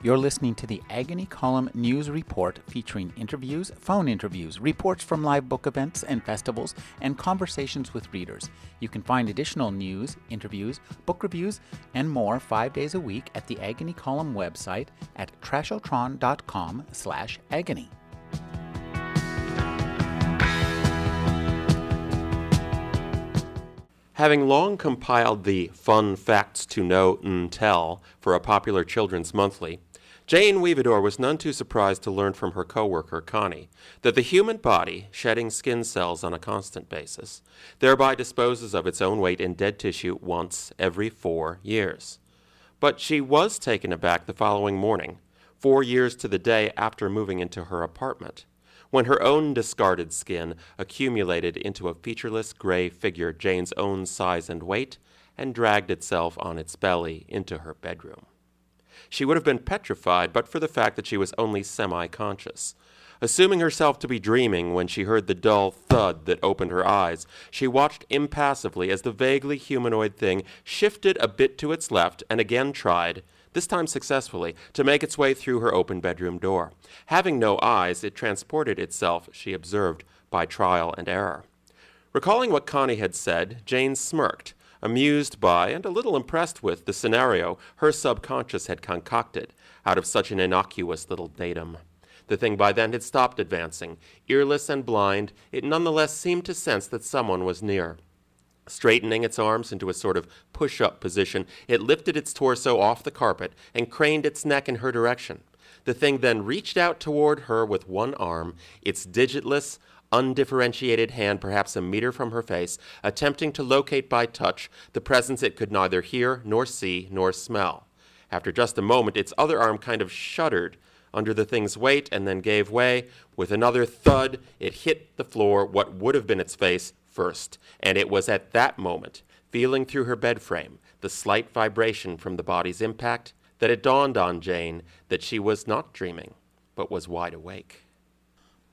You're listening to the Agony Column News Report featuring interviews, phone interviews, reports from live book events and festivals, and conversations with readers. You can find additional news, interviews, book reviews, and more five days a week at the Agony Column website at trashotron.com slash agony. Having long compiled the fun facts to know and tell for a popular children's monthly, Jane Weavedor was none too surprised to learn from her coworker, Connie, that the human body, shedding skin cells on a constant basis, thereby disposes of its own weight in dead tissue once every four years. But she was taken aback the following morning, four years to the day after moving into her apartment, when her own discarded skin accumulated into a featureless gray figure Jane's own size and weight and dragged itself on its belly into her bedroom. She would have been petrified but for the fact that she was only semi conscious. Assuming herself to be dreaming when she heard the dull thud that opened her eyes, she watched impassively as the vaguely humanoid thing shifted a bit to its left and again tried, this time successfully, to make its way through her open bedroom door. Having no eyes, it transported itself, she observed, by trial and error. Recalling what Connie had said, Jane smirked, amused by and a little impressed with the scenario her subconscious had concocted out of such an innocuous little datum. The thing by then had stopped advancing. Earless and blind, it nonetheless seemed to sense that someone was near. Straightening its arms into a sort of push up position, it lifted its torso off the carpet and craned its neck in her direction. The thing then reached out toward her with one arm, its digitless, undifferentiated hand perhaps a meter from her face, attempting to locate by touch the presence it could neither hear, nor see, nor smell. After just a moment, its other arm kind of shuddered under the thing's weight and then gave way. With another thud, it hit the floor, what would have been its face, first. And it was at that moment, feeling through her bed frame the slight vibration from the body's impact, that it dawned on Jane that she was not dreaming, but was wide awake.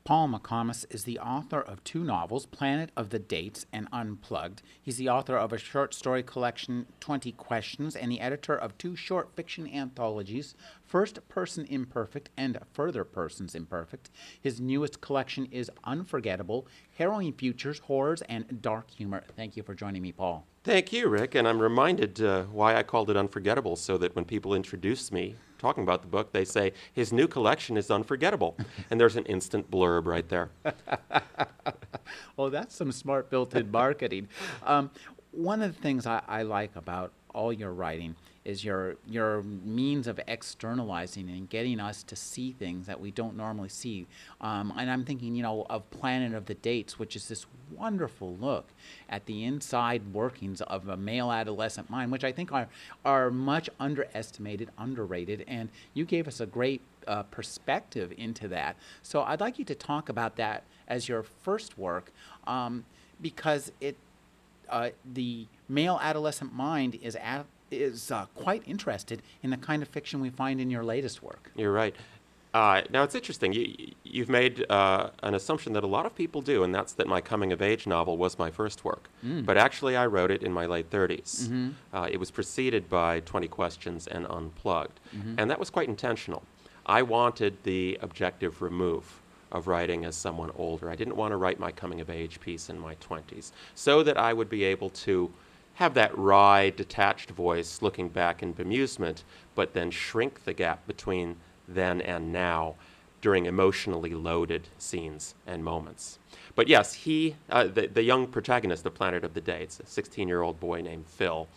Paul McComas is the author of two novels, Planet of the Dates and Unplugged. He's the author of a short story collection, 20 Questions, and the editor of two short fiction anthologies, First Person Imperfect and Further Persons Imperfect. His newest collection is Unforgettable, Harrowing Futures, Horrors, and Dark Humor. Thank you for joining me, Paul. Thank you, Rick. And I'm reminded uh, why I called it Unforgettable, so that when people introduce me talking about the book, they say his new collection is unforgettable, and there's an instant blurb right there. well, that's some smart built-in marketing. Um, one of the things I, I like about all your writing is your your means of externalizing and getting us to see things that we don't normally see. Um, and I'm thinking, you know, of Planet of the Dates, which is this wonderful look at the inside workings of a male adolescent mind, which I think are are much underestimated, underrated. And you gave us a great uh, perspective into that. So I'd like you to talk about that as your first work, um, because it uh, the male adolescent mind is at, is uh, quite interested in the kind of fiction we find in your latest work. You're right. Uh, now it's interesting. You, have made uh, an assumption that a lot of people do, and that's that my coming of age novel was my first work. Mm. But actually, I wrote it in my late 30s. Mm-hmm. Uh, it was preceded by 20 Questions and Unplugged, mm-hmm. and that was quite intentional. I wanted the objective remove of writing as someone older. I didn't want to write my coming of age piece in my 20s, so that I would be able to have that wry, detached voice looking back in bemusement, but then shrink the gap between then and now during emotionally loaded scenes and moments. But yes, he, uh, the, the young protagonist of Planet of the Day, it's a 16 year old boy named Phil.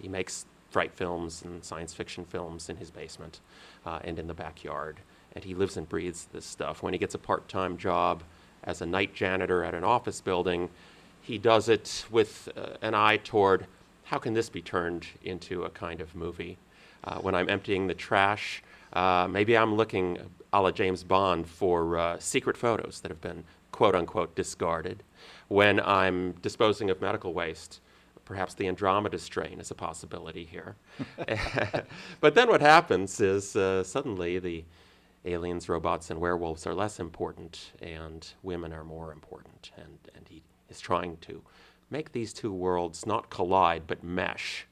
He makes fright films and science fiction films in his basement uh, and in the backyard. And he lives and breathes this stuff. When he gets a part time job as a night janitor at an office building, he does it with uh, an eye toward how can this be turned into a kind of movie? Uh, when I'm emptying the trash, uh, maybe I'm looking a la James Bond for uh, secret photos that have been quote unquote discarded. When I'm disposing of medical waste, perhaps the Andromeda strain is a possibility here. but then what happens is uh, suddenly the aliens, robots, and werewolves are less important, and women are more important. And, and he is trying to make these two worlds not collide but mesh.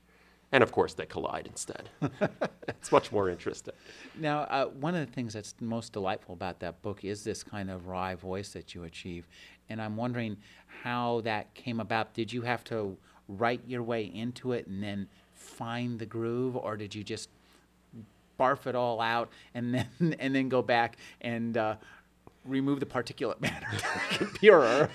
And of course, they collide instead. it's much more interesting. Now, uh, one of the things that's most delightful about that book is this kind of wry voice that you achieve. And I'm wondering how that came about. Did you have to write your way into it and then find the groove, or did you just barf it all out and then and then go back and uh, remove the particulate matter purer?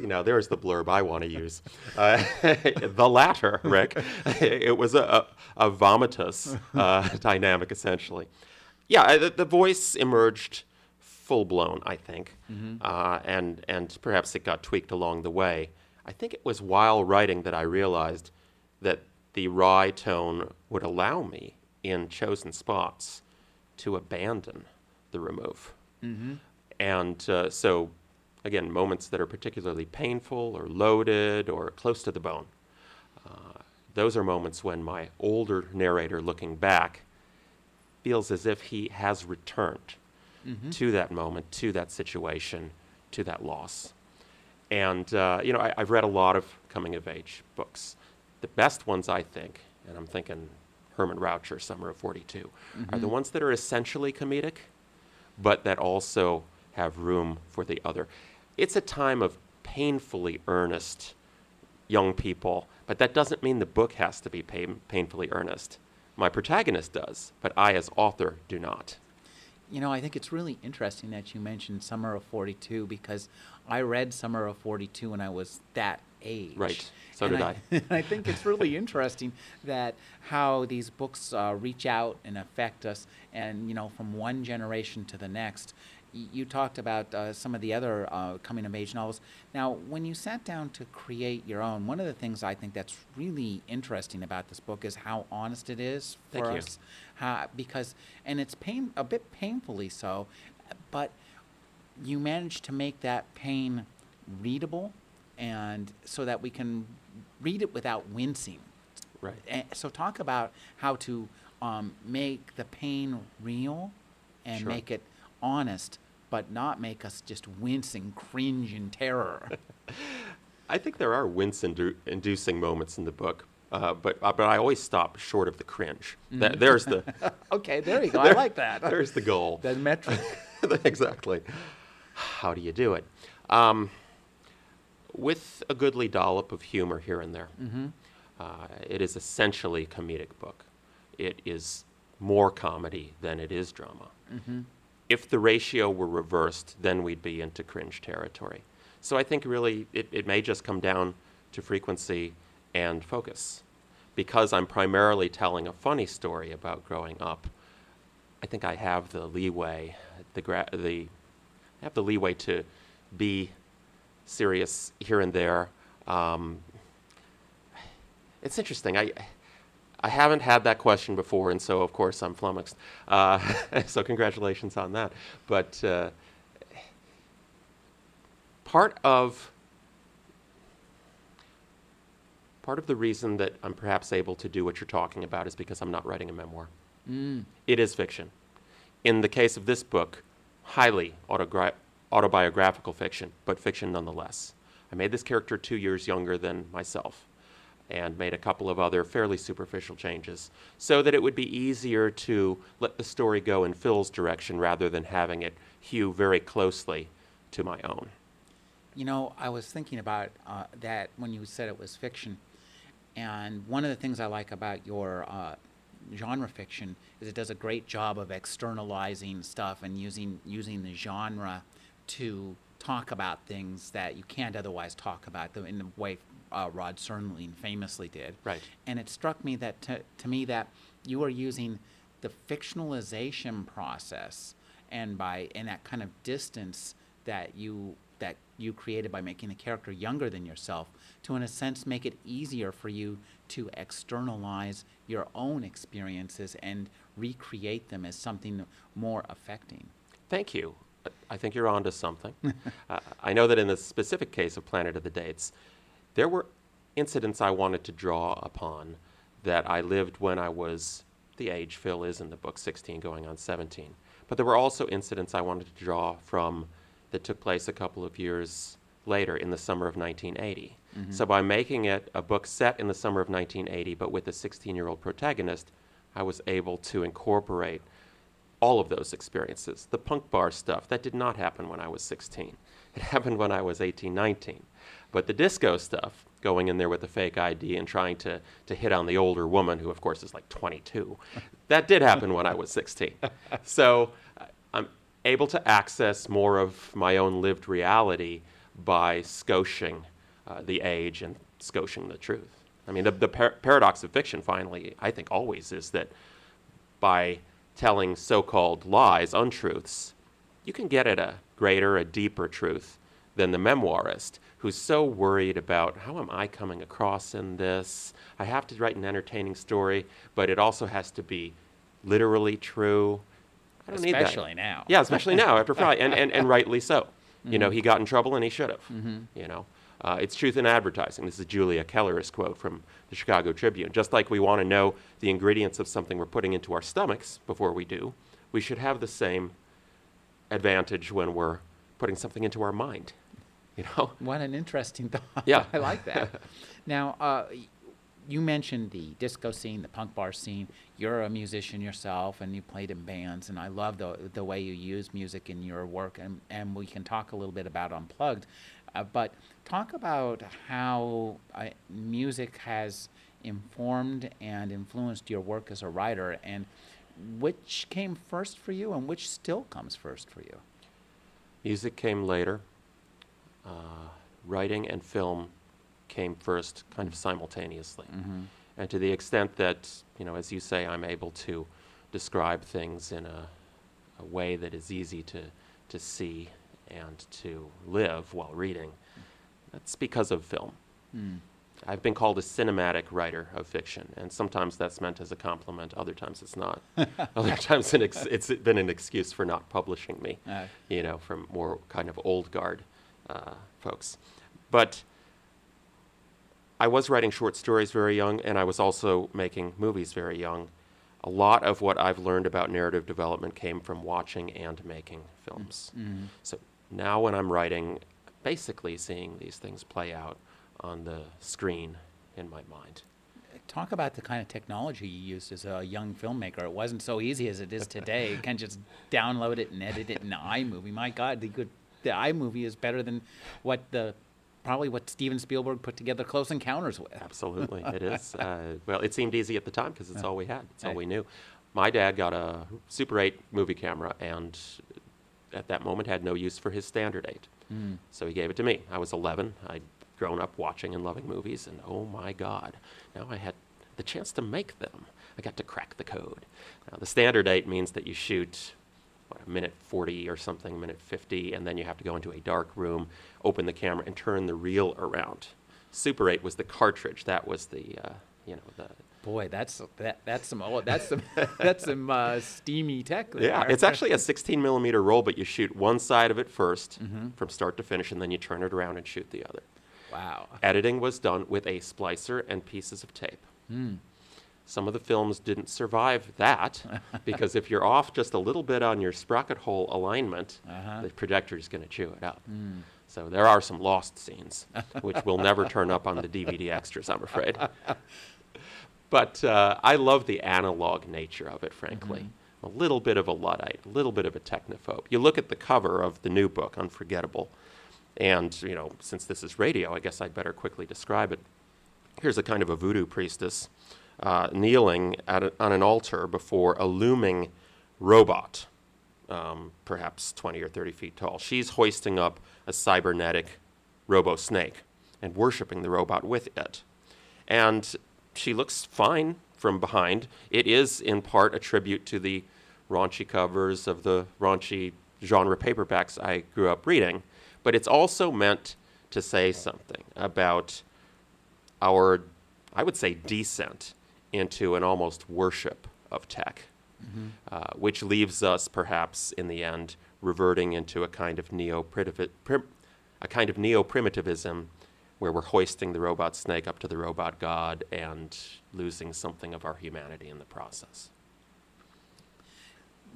See, know, there's the blurb I want to use. Uh, the latter, Rick. it was a, a, a vomitus uh, dynamic, essentially. Yeah, the, the voice emerged full blown, I think, uh, and and perhaps it got tweaked along the way. I think it was while writing that I realized that the wry tone would allow me, in chosen spots, to abandon the remove. And uh, so, again, moments that are particularly painful or loaded or close to the bone. Uh, those are moments when my older narrator looking back feels as if he has returned to that moment, to that situation, to that loss. And, uh, you know, I, I've read a lot of coming of age books. The best ones, I think, and I'm thinking Herman Raucher, Summer of 42, are the ones that are essentially comedic, but that also have room for the other. It's a time of painfully earnest young people, but that doesn't mean the book has to be pain, painfully earnest. My protagonist does, but I, as author, do not. You know, I think it's really interesting that you mentioned Summer of 42 because I read Summer of 42 when I was that age. Right. So And did I. and I think it's really interesting that how these books uh, reach out and affect us, and you know, from one generation to the next. You talked about uh, some of the other uh, coming of age novels. Now, when you sat down to create your own, one of the things I think that's really interesting about this book is how honest it is for Thank you. us. How, because, and it's pain a bit painfully so, but you managed to make that pain readable and so that we can read it without wincing. Right. Eh, So talk about how to um, make the pain real and Sure. make it honest, but not make us just wince and cringe in terror. I think there are wince indu- inducing moments in the book, uh, but, uh, but I always stop short of the cringe. That, there's, the, okay, there you go. I like that. There's the goal. the metric. exactly. How do you do it? Um, with a goodly dollop of humor here and there. Uh, it is essentially a comedic book. It is more comedy than it is drama. If the ratio were reversed, then we'd be into cringe territory. So I think really it, it may just come down to frequency and focus. Because I'm primarily telling a funny story about growing up, I think I have the leeway, the, gra- the I have the leeway to be serious here and there. Um, it's interesting. I I haven't had that question before, and so of course I'm flummoxed. Uh, so congratulations on that. But uh, part of part of the reason that I'm perhaps able to do what you're talking about is because I'm not writing a memoir. Mm. It is fiction. In the case of this book, highly autogra- autobiographical fiction, but fiction nonetheless. I made this character two years younger than myself and made a couple of other fairly superficial changes so that it would be easier to let the story go in Phil's direction rather than having it hew very closely to my own. You know, I was thinking about uh, that when you said it was fiction, and one of the things I like about your uh, genre fiction is it does a great job of externalizing stuff and using using the genre to talk about things that you can't otherwise talk about in the way uh, Rod Serling famously did. Right. And it struck me that to, to me that you are using the fictionalization process and by and that kind of distance that you that you created by making the character younger than yourself to in a sense make it easier for you to externalize your own experiences and recreate them as something more affecting. Thank you. I- think you're onto something. uh, I know that in the specific case of Planet of the Dates, there were incidents I wanted to draw upon that I lived when I was the age Phil is in the book, 16 going on 17. But there were also incidents I wanted to draw from that took place a couple of years later in the summer of 1980. Mm-hmm. So by making it a book set in the summer of 1980, but with a 16-year-old protagonist, I was able to incorporate all of those experiences. The punk bar stuff, that did not happen when I was 16. It happened when I was 18, 19. But the disco stuff, going in there with a fake ID and trying to, to hit on the older woman, who of course is like 22, that did happen when I was 16. So I'm able to access more of my own lived reality by scoshing uh, the age and scoshing the truth. I mean, the, the par- paradox of fiction, finally, I think always is that by telling so called lies, untruths, you can get at a greater, a deeper truth than the memoirist who's so worried about how am I coming across in this? I have to write an entertaining story, but it also has to be literally true. I don't need that. Especially now. Yeah, especially now after Frey, and, and, and rightly so. You Mm-hmm. know, he got in trouble and he should have. You know, uh, it's truth in advertising. This is Julia Keller's quote from the Chicago Tribune. Just like we want to know the ingredients of something we're putting into our stomachs before we do, we should have the same advantage when we're putting something into our mind. You know, What an interesting thought. Yeah. I like that. now, uh, you mentioned the disco scene, the punk bar scene. You're a musician yourself, and you played in bands, and I love the the way you use music in your work, and and we can talk a little bit about unplugged, uh, but talk about how uh, music has informed and influenced your work as a writer, and which came first for you, and which still comes first for you. music came later. Uh, writing and film came first, kind of simultaneously. And to the extent that, you know, as you say, I'm able to describe things in a, a way that is easy to, to see and to live while reading, that's because of film. I've been called a cinematic writer of fiction, and sometimes that's meant as a compliment, other times it's not. other times an ex- it's been an excuse for not publishing me, Uh. you know, from more kind of old guard uh, folks. But I was writing short stories very young, and I was also making movies very young. A lot of what I've learned about narrative development came from watching and making films. So now when I'm writing, basically seeing these things play out on the screen in my mind. Talk about the kind of technology you used as a young filmmaker. It wasn't so easy as it is today. You can just download it and edit it in iMovie. My God, the good the iMovie is better than what the probably what Steven Spielberg put together Close Encounters with. Absolutely, it is. Uh, well, it seemed easy at the time because it's all we had. It's all we knew. My dad got a Super 8 movie camera, and at that moment had no use for his Standard 8. Hmm. So he gave it to me. I was 11. I'd grown up watching and loving movies, and oh my God, now I had the chance to make them. I got to crack the code. Now, the Standard 8 means that you shoot a minute 40 or something, a minute 50, and then you have to go into a dark room, open the camera, and turn the reel around. Super 8 was the cartridge. That was the, uh, you know, the. Boy, that's that that's some oh, that's some that's some uh, steamy tech. There. Yeah, it's actually a 16 millimeter roll, but you shoot one side of it 1st from start to finish, and then you turn it around and shoot the other. wow. Editing was done with a splicer and pieces of tape. Some of the films didn't survive that because if you're off just a little bit on your sprocket hole alignment, Uh-huh. the projector is going to chew it up. So there are some lost scenes, which will never turn up on the DVD extras, I'm afraid. But uh, I love the analog nature of it, frankly. A little bit of a Luddite, a little bit of a technophobe. You look at the cover of the new book, Unforgettable, and, you know, since this is radio, I guess I'd better quickly describe it. Here's a kind of a voodoo priestess uh, kneeling a, on an altar before a looming robot, um, perhaps 20 or 30 feet tall. She's hoisting up a cybernetic robo snake and worshiping the robot with it. And she looks fine from behind. It is, in part, a tribute to the raunchy covers of the raunchy genre paperbacks I grew up reading, but it's also meant to say something about our, I would say, descent into an almost worship of tech, uh, which leaves us perhaps in the end reverting into a kind of neo a kind of neo primitivism where we're hoisting the robot snake up to the robot god and losing something of our humanity in the process.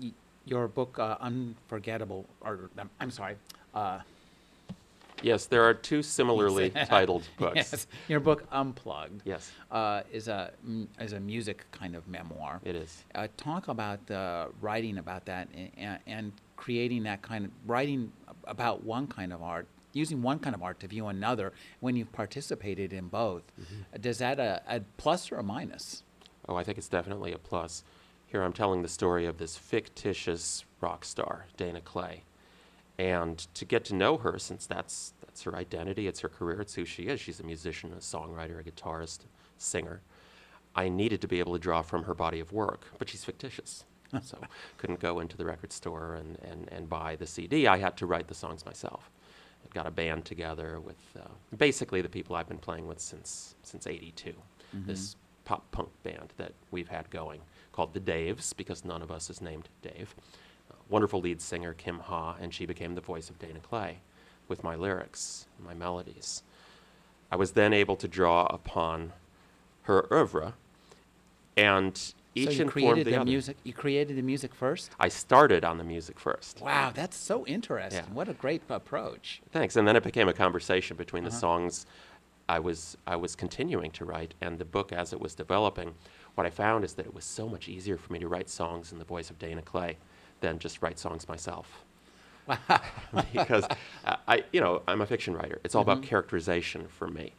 Y- Your book, uh, Unforgettable, or um, I'm sorry, uh, Yes, there are two similarly titled books. Yes, your book Unplugged. Yes. uh, is a is a music kind of memoir. It is. Uh, talk about uh, writing about that and, and creating that kind of writing about one kind of art, using one kind of art to view another when you've participated in both. Mm-hmm. Does that a, a plus or a minus? Oh, I think it's definitely a plus. Here I'm telling the story of this fictitious rock star, Dana Clay. And to get to know her, since that's, that's her identity, it's her career, it's who she is. She's a musician, a songwriter, a guitarist, a singer. I needed to be able to draw from her body of work, but she's fictitious. so couldn't go into the record store and, and, and buy the CD. I had to write the songs myself. I got a band together with uh, basically the people I've been playing with since since '82. This pop punk band that we've had going called the Daves because none of us is named Dave. Wonderful lead singer Kim Ha, and she became the voice of Dana Clay with my lyrics, my melodies. I was then able to draw upon her oeuvre, and each so you informed created the, the, other. music. You created the music first. I started on the music first. Wow, that's so interesting. Yeah. What a great approach. Thanks. And then it became a conversation between the Uh-huh. songs I was I was continuing to write and the book as it was developing. What I found is that it was so much easier for me to write songs in the voice of Dana Clay than just write songs myself. because I, you know, I'm a fiction writer. It's all about characterization for me.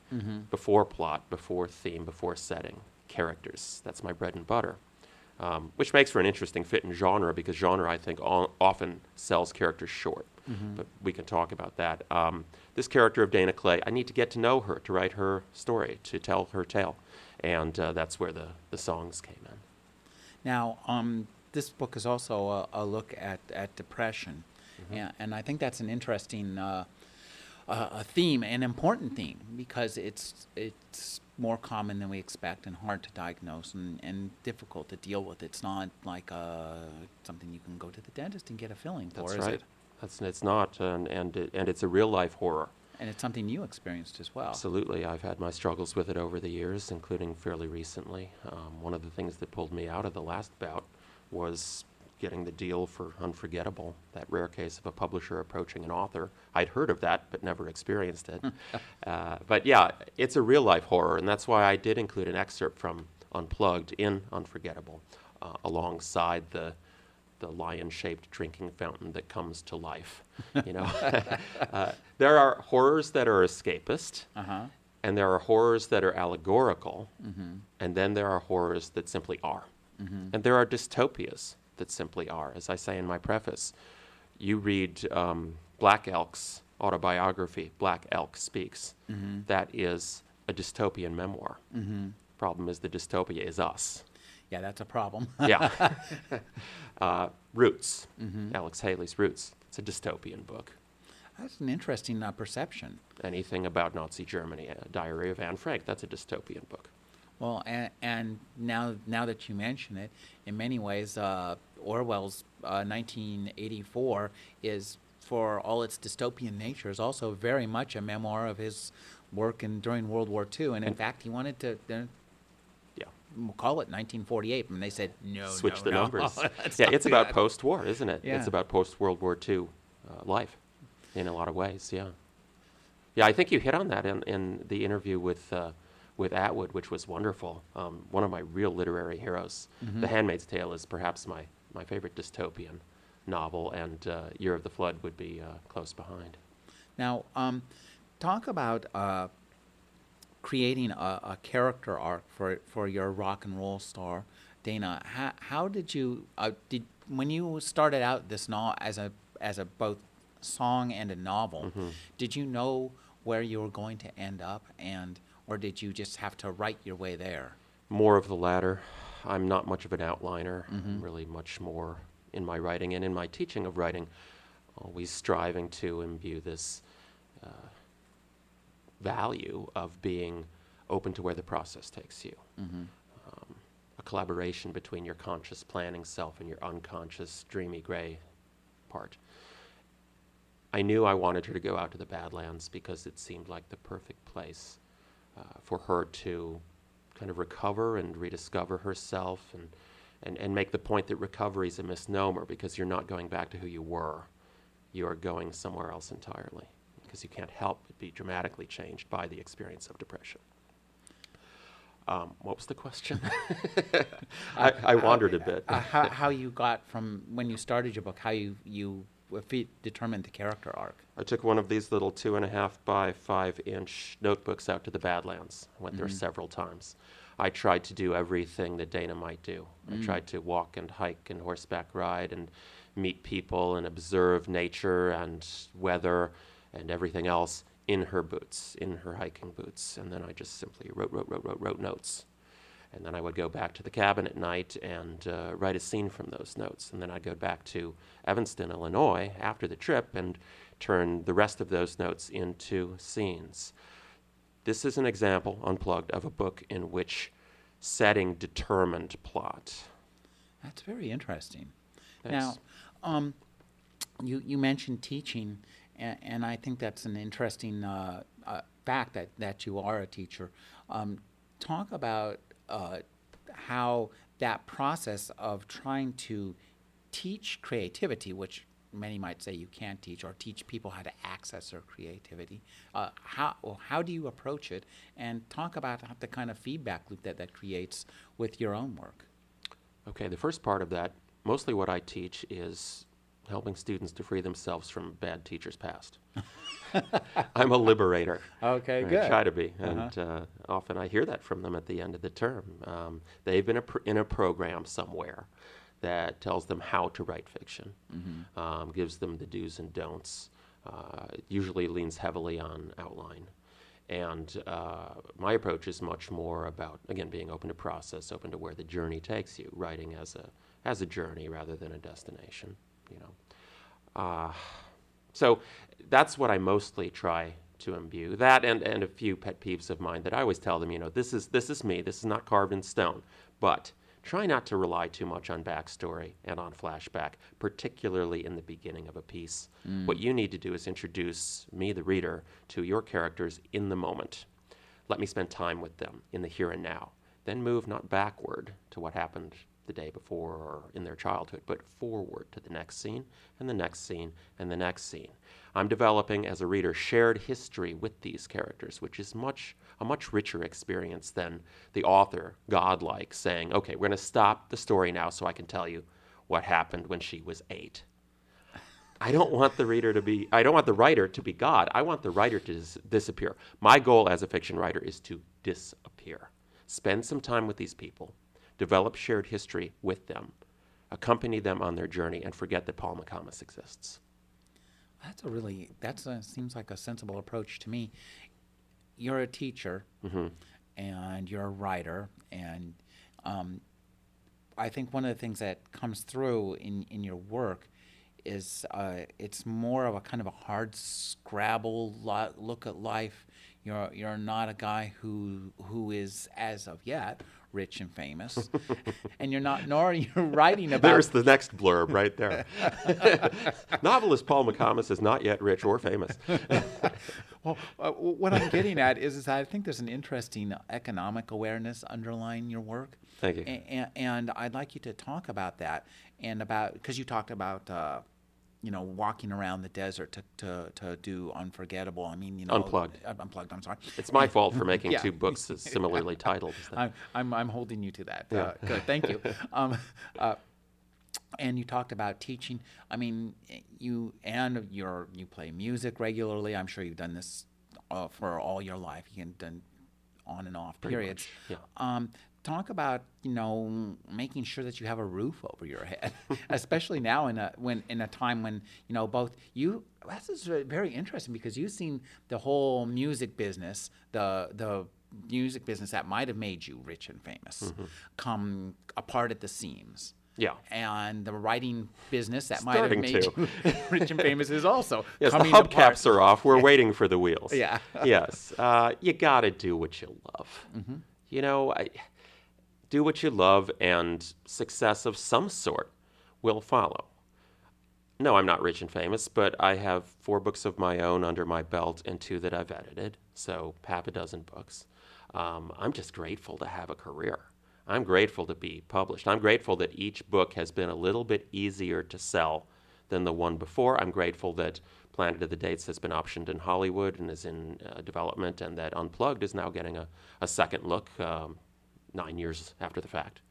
Before plot, before theme, before setting, characters. That's my bread and butter. Um, which makes for an interesting fit in genre because genre, I think, o- often sells characters short. But we can talk about that. Um, this character of Dana Clay, I need to get to know her to write her story, to tell her tale. And uh, that's where the, the songs came in. Now, um, this book is also a, a look at, at depression, Mm-hmm. and, and I think that's an interesting uh, uh, a theme, an important theme, because it's it's more common than we expect and hard to diagnose and, and difficult to deal with. It's not like uh, something you can go to the dentist and get a filling for, That's is right. it? That's, it's not, and, and, it, and it's a real life horror. And it's something you experienced as well. Absolutely. I've had my struggles with it over the years, including fairly recently. Um, one of the things that pulled me out of the last bout was getting the deal for Unforgettable, that rare case of a publisher approaching an author. I'd heard of that, but never experienced it. uh, but yeah, it's a real life horror, and that's why I did include an excerpt from Unplugged in Unforgettable uh, alongside the the lion-shaped drinking fountain that comes to life. You know, uh, there are horrors that are escapist, Uh huh. and there are horrors that are allegorical, Mm-hmm. and then there are horrors that simply are. And there are dystopias that simply are. As I say in my preface, you read um, Black Elk's autobiography, Black Elk Speaks. Mm-hmm. That is a dystopian memoir. Mm-hmm. Problem is, the dystopia is us. Yeah, that's a problem. Yeah. uh, Roots, Mm-hmm. Alex Haley's Roots. It's a dystopian book. that's an interesting uh, perception. Anything about Nazi Germany, uh, Diary of Anne Frank, that's a dystopian book. Well, and, and now now that you mention it, in many ways, uh, Orwell's uh, 1984 is, for all its dystopian nature, is also very much a memoir of his work in, during World War II. And in fact, he wanted to uh, Yeah. call it 1948, and they said no. Switch no, the no, numbers. yeah, it's about post war, isn't it? Yeah. It's about post World War II uh, life in a lot of ways, yeah. Yeah, I think you hit on that in, in the interview with, uh, with Atwood, which was wonderful. Um, one of my real literary heroes. Mm-hmm. The Handmaid's Tale is perhaps my, my favorite dystopian novel, and uh, Year of the Flood would be uh, close behind. Now, um, talk about uh, creating a, a character arc for for your rock and roll star, Dana. How, how did you uh, did when you started out this novel as a as a both song and a novel? Mm-hmm. Did you know where you were going to end up, and or did you just have to write your way there? More of the latter. I'm not much of an outliner. I'm really much more in my writing and in my teaching of writing, always striving to imbue this uh, value of being open to where the process takes you. Um, a collaboration between your conscious planning self and your unconscious dreamy gray part. I knew I wanted her to go out to the Badlands because it seemed like the perfect place uh, for her to kind of recover and rediscover herself and, and, and make the point that recovery is a misnomer because you're not going back to who you were. You are going somewhere else entirely. because you can't help but be dramatically changed by the experience of depression. Um, what was the question? I, I wandered a bit. Uh, how, how you got from when you started your book, how you, you uh, determined the character arc. I took one of these little two and a half by five inch notebooks out to the Badlands. I went there several times. I tried to do everything that Dana might do. I tried to walk and hike and horseback ride and meet people and observe nature and weather and everything else in her boots, in her hiking boots. And then I just simply wrote, wrote, wrote, wrote, wrote notes. And then I would go back to the cabin at night and uh, write a scene from those notes. And then I'd go back to Evanston, Illinois after the trip and turn the rest of those notes into scenes. This is an example, unplugged, of a book in which setting determined plot. That's very interesting. Thanks. Now, um, you, you mentioned teaching, and, and I think that's an interesting uh, uh, fact that, that you are a teacher. Um, talk about uh, how that process of trying to teach creativity, which many might say you can't teach, or teach people how to access their creativity. Uh, how well, how do you approach it? And talk about the kind of feedback loop that that creates with your own work. Okay, the first part of that, mostly what I teach is helping students to free themselves from bad teachers' past. I'm a liberator. Okay, I good. try to be, and uh, often I hear that from them at the end of the term. Um, they've been a pr- in a program somewhere that tells them how to write fiction, um, gives them the do's and don'ts. Uh, usually leans heavily on outline. And uh, my approach is much more about, again, being open to process, open to where the journey takes you, writing as a, as a journey rather than a destination, you know. Uh, so that's what I mostly try to imbue. That and, and a few pet peeves of mine that I always tell them, you know, this is, this is me, this is not carved in stone. But try not to rely too much on backstory and on flashback, particularly in the beginning of a piece. Mm. What you need to do is introduce me, the reader, to your characters in the moment. Let me spend time with them in the here and now. Then move not backward to what happened the day before or in their childhood, but forward to the next scene and the next scene and the next scene. I'm developing as a reader shared history with these characters, which is much a much richer experience than the author, godlike, saying, "Okay, we're going to stop the story now so I can tell you what happened when she was 8." I don't want the reader to be, I don't want the writer to be God. I want the writer to dis- disappear. My goal as a fiction writer is to disappear. Spend some time with these people, develop shared history with them, accompany them on their journey, and forget that Paul McComas exists. That's a really that seems like a sensible approach to me. You're a teacher, and you're a writer, and um, I think one of the things that comes through in in your work is uh, it's more of a kind of a hard scrabble lo- look at life. You're you're not a guy who who is as of yet rich and famous, and you're not nor are you writing about There's the next blurb right there. Novelist Paul McComas is not yet rich or famous. Well, uh, what I'm getting at is, is I think there's an interesting economic awareness underlying your work. Thank you. And, and I'd like you to talk about that and about because you talked about. Uh, you know, walking around the desert to, to, to do unforgettable. I mean, you know, Unplugged. uh, unplugged. I'm sorry. It's my fault for making Yeah. two books similarly titled. I'm, I'm, I'm holding you to that. Yeah. Uh, good, thank you. Um, uh, and you talked about teaching. I mean, you and your you play music regularly. I'm sure you've done this uh, for all your life. You can done on and off Pretty periods. much, Um, talk about you know making sure that you have a roof over your head, especially now in a when in a time when you know both you. This is very interesting because you've seen the whole music business, the the music business that might have made you rich and famous, Mm-hmm. come apart at the seams. Yeah. And the writing business that might have made to. you rich and famous is also Yes, the coming apart. hubcaps are off. We're waiting for the wheels. Yeah. yes. Uh, you got to do what you love. Mm-hmm. You know, I, do what you love, and success of some sort will follow. No, I'm not rich and famous, but I have four books of my own under my belt and two that I've edited, so half a dozen books. Um, I'm just grateful to have a career. I'm grateful to be published. I'm grateful that each book has been a little bit easier to sell than the one before. I'm grateful that Planet of the Dates has been optioned in Hollywood and is in uh, development, and that Unplugged is now getting a, a second look um, nine years after the fact.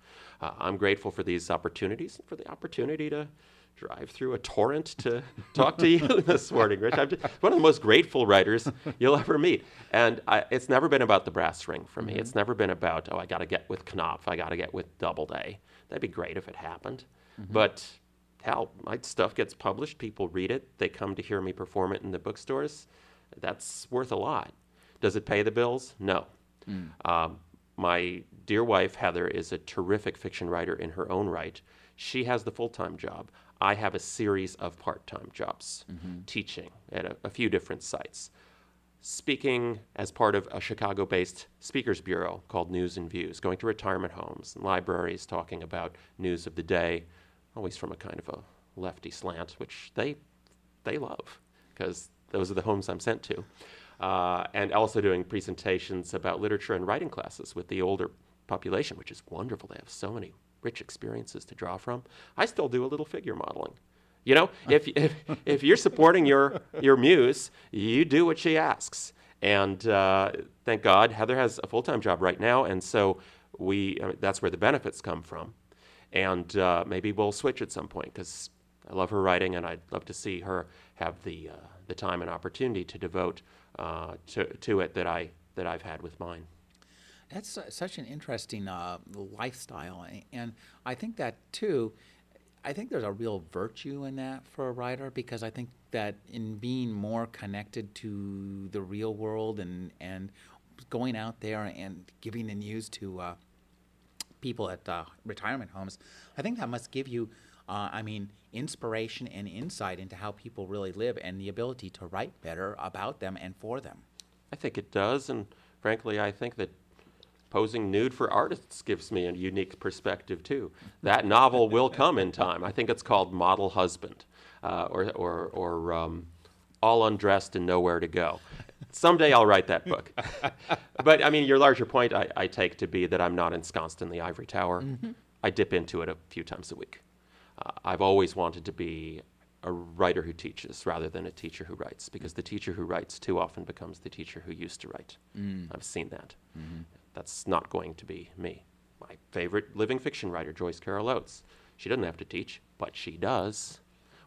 Uh, I'm grateful for these opportunities and for the opportunity to drive through a torrent to talk to you this morning, Rich. I'm just one of the most grateful writers you'll ever meet. And I, it's never been about the brass ring for me. Mm-hmm. It's never been about, oh, I got to get with Knopf, I got to get with Doubleday. That'd be great if it happened. Mm-hmm. But hell, my stuff gets published, people read it, they come to hear me perform it in the bookstores. That's worth a lot. Does it pay the bills? No. Mm. Um, my dear wife, Heather, is a terrific fiction writer in her own right. She has the full time job. I have a series of part time jobs mm-hmm. teaching at a, a, few different sites. Speaking as part of a Chicago based speakers bureau called News and Views, going to retirement homes and libraries talking about news of the day, always from a kind of a lefty slant, which they, they love because those are the homes I'm sent to. Uh, and also doing presentations about literature and writing classes with the older population, which is wonderful. They have so many rich experiences to draw from. I still do a little figure modeling. You know, if, if, if you're supporting your, your muse, you do what she asks. And uh, thank God, Heather has a full time job right now, and so we, I mean, that's where the benefits come from. And uh, maybe we'll switch at some point because I love her writing, and I'd love to see her have the, uh, the time and opportunity to devote uh, to, to it that, I, that I've had with mine. That's such an interesting uh, lifestyle, and I think that too. I think there's a real virtue in that for a writer because I think that in being more connected to the real world and and going out there and giving the news to uh, people at uh, retirement homes, I think that must give you, uh, I mean, inspiration and insight into how people really live and the ability to write better about them and for them. I think it does, and frankly, I think that posing nude for artists gives me a unique perspective too. That novel will come in time. I think it's called Model Husband, uh, or or, or um, All Undressed and Nowhere to Go. Someday I'll write that book. but I mean, your larger point I, I, take to be that I'm not ensconced in the ivory tower. Mm-hmm. I dip into it a few times a week. I've always wanted to be a writer who teaches rather than a teacher who writes because the teacher who writes too often becomes the teacher who used to write. Mm. I've seen that. Mm-hmm. That's not going to be me. My favorite living fiction writer, Joyce Carol Oates. She doesn't have to teach, but she does.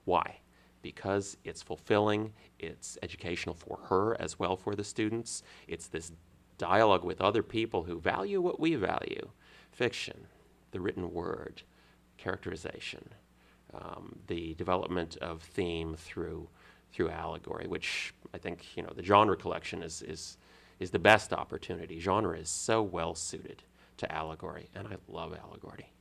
Why? Because it's fulfilling, it's educational for her as well for the students. It's this dialogue with other people who value what we value fiction, the written word, characterization, um, the development of theme through through allegory, which I think you know the genre collection is is is the best opportunity. Genre is so well suited to allegory, and I love allegory.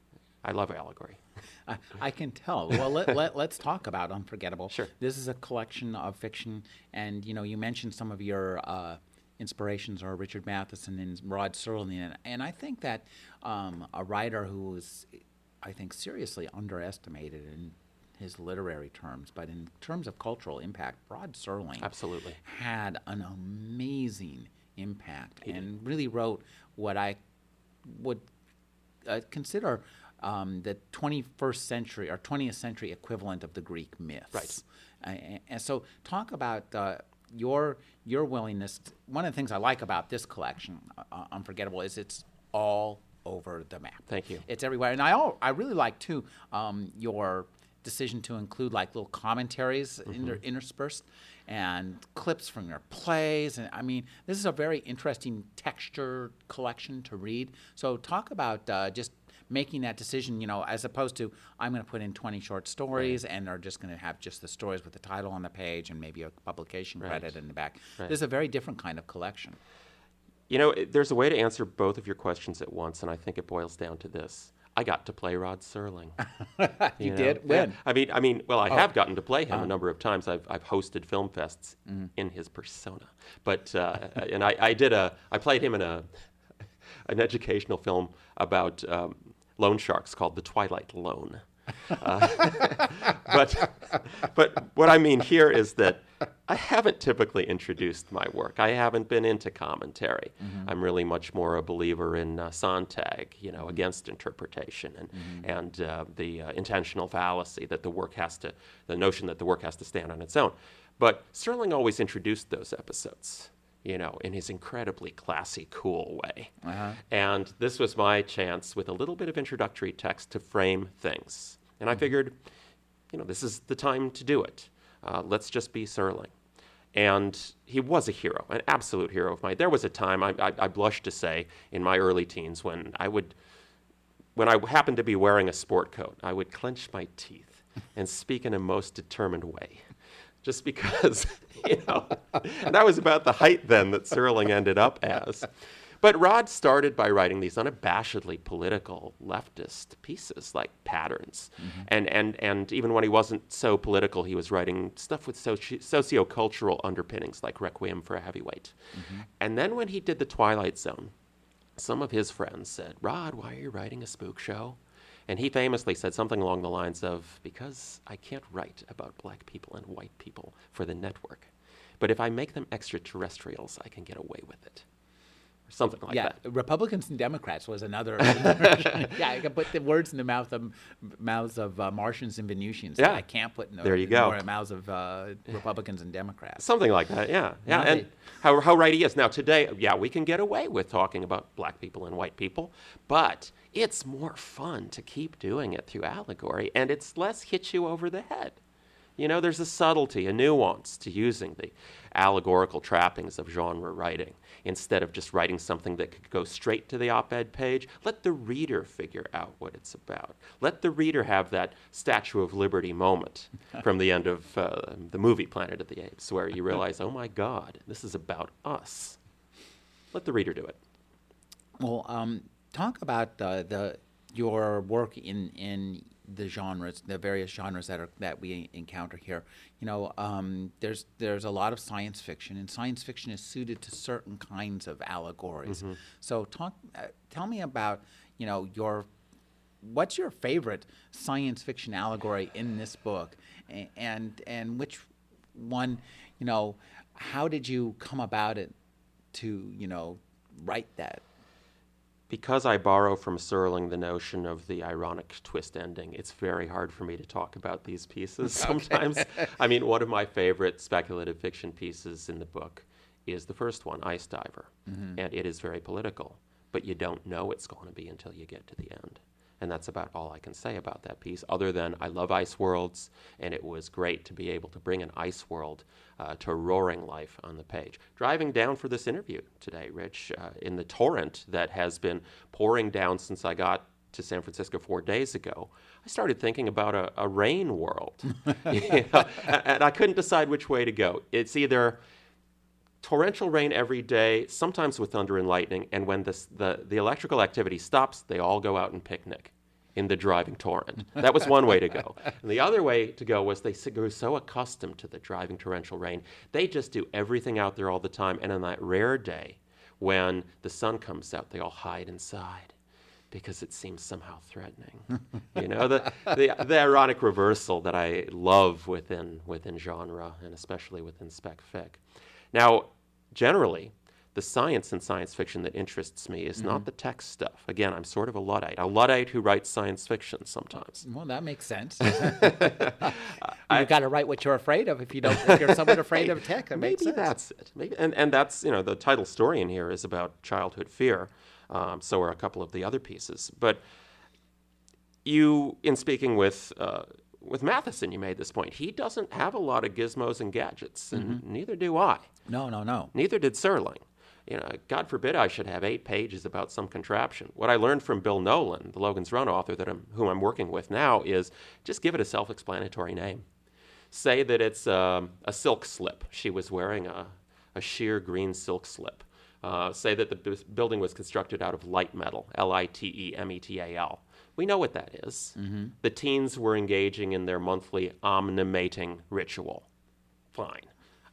I love allegory. I, I can tell. Well, let, let, us talk about Unforgettable. Sure. This is a collection of fiction, and you know, you mentioned some of your uh, inspirations are Richard Matheson and Rod Serling, and, and I think that um, a writer who is, I think, seriously underestimated in his literary terms, but in terms of cultural impact, Rod Serling absolutely had an amazing impact and really wrote what I would uh, consider um, the 21st century or 20th century equivalent of the Greek myths. Right. Uh, and so, talk about uh, your your willingness. To, one of the things I like about this collection, uh, uh, Unforgettable, is it's all over the map. Thank you. It's everywhere, and I all, I really like too um, your decision to include like little commentaries mm-hmm. inter- interspersed and clips from your plays. And I mean, this is a very interesting texture collection to read. So, talk about uh, just making that decision, you know, as opposed to I'm going to put in 20 short stories right. and are just going to have just the stories with the title on the page and maybe a publication right. credit in the back. Right. This is a very different kind of collection. You know, there's a way to answer both of your questions at once, and I think it boils down to this. I got to play Rod Serling. you, you know? did when? Yeah. I mean, I mean, well, I oh. have gotten to play him uh-huh. a number of times. I've I've hosted film fests mm. in his persona, but uh, and I, I did a I played him in a an educational film about um, loan sharks called The Twilight Loan. Uh, but, but what I mean here is that I haven't typically introduced my work. I haven't been into commentary. Mm-hmm. I'm really much more a believer in uh, Sontag, you know, against interpretation and, mm-hmm. and uh, the uh, intentional fallacy that the work has to, the notion that the work has to stand on its own. But Serling always introduced those episodes you know, in his incredibly classy, cool way. Uh-huh. And this was my chance with a little bit of introductory text to frame things. And I mm-hmm. figured, you know, this is the time to do it. Uh, let's just be Serling. And he was a hero, an absolute hero of mine. There was a time, I, I, I blush to say, in my early teens when I would, when I happened to be wearing a sport coat, I would clench my teeth and speak in a most determined way just because, you know, that was about the height then that Serling ended up as. But Rod started by writing these unabashedly political leftist pieces like Patterns. Mm-hmm. And, and, and even when he wasn't so political, he was writing stuff with soci- sociocultural underpinnings like Requiem for a Heavyweight. Mm-hmm. And then when he did The Twilight Zone, some of his friends said, Rod, why are you writing a spook show? And he famously said something along the lines of, Because I can't write about black people and white people for the network. But if I make them extraterrestrials, I can get away with it something like yeah, that. Republicans and Democrats was another. yeah, I can put the words in the mouth of mouths of uh, Martians and Venusians. Yeah, I can't put in the, there you go. In the mouths of uh, Republicans and Democrats. Something like that. Yeah, yeah, and how how right he is. Now today, yeah, we can get away with talking about black people and white people, but it's more fun to keep doing it through allegory, and it's less hit you over the head. You know, there's a subtlety, a nuance to using the allegorical trappings of genre writing instead of just writing something that could go straight to the op ed page. Let the reader figure out what it's about. Let the reader have that Statue of Liberty moment from the end of uh, the movie Planet of the Apes, where you realize, oh my God, this is about us. Let the reader do it. Well, um, talk about uh, the your work in in the genres, the various genres that are that we encounter here. You know, um, there's there's a lot of science fiction, and science fiction is suited to certain kinds of allegories. Mm-hmm. So, talk, uh, tell me about you know your what's your favorite science fiction allegory in this book, and and, and which one, you know, how did you come about it to you know write that? Because I borrow from Serling the notion of the ironic twist ending, it's very hard for me to talk about these pieces sometimes. I mean, one of my favorite speculative fiction pieces in the book is the first one, Ice Diver. Mm-hmm. And it is very political, but you don't know it's going to be until you get to the end. And that's about all I can say about that piece, other than I love ice worlds, and it was great to be able to bring an ice world uh, to roaring life on the page. Driving down for this interview today, Rich, uh, in the torrent that has been pouring down since I got to San Francisco four days ago, I started thinking about a, a rain world. you know, and I couldn't decide which way to go. It's either torrential rain every day, sometimes with thunder and lightning, and when this, the, the electrical activity stops, they all go out and picnic in the driving torrent. That was one way to go. And the other way to go was they grew so accustomed to the driving torrential rain, they just do everything out there all the time. And on that rare day when the sun comes out, they all hide inside because it seems somehow threatening. you know, the, the, the ironic reversal that I love within, within genre and especially within spec fic. Now, generally, the science in science fiction that interests me is mm-hmm. not the text stuff. Again, I'm sort of a Luddite, a Luddite who writes science fiction sometimes. Well, that makes sense. You've got to write what you're afraid of. If you don't, if you're somewhat afraid of tech, that maybe that's it. Maybe, and and that's you know the title story in here is about childhood fear. Um, so are a couple of the other pieces. But you, in speaking with uh, with Matheson, you made this point. He doesn't have a lot of gizmos and gadgets, and mm-hmm. neither do I. No, no, no. Neither did Serling. You know, God forbid I should have eight pages about some contraption. What I learned from Bill Nolan, the Logan's Run author that I'm, whom I'm working with now, is just give it a self-explanatory name. Say that it's um, a silk slip. She was wearing a, a sheer green silk slip. Uh, say that the b- building was constructed out of light metal, L I T E M E T A L. We know what that is. Mm-hmm. The teens were engaging in their monthly omnimating ritual. Fine.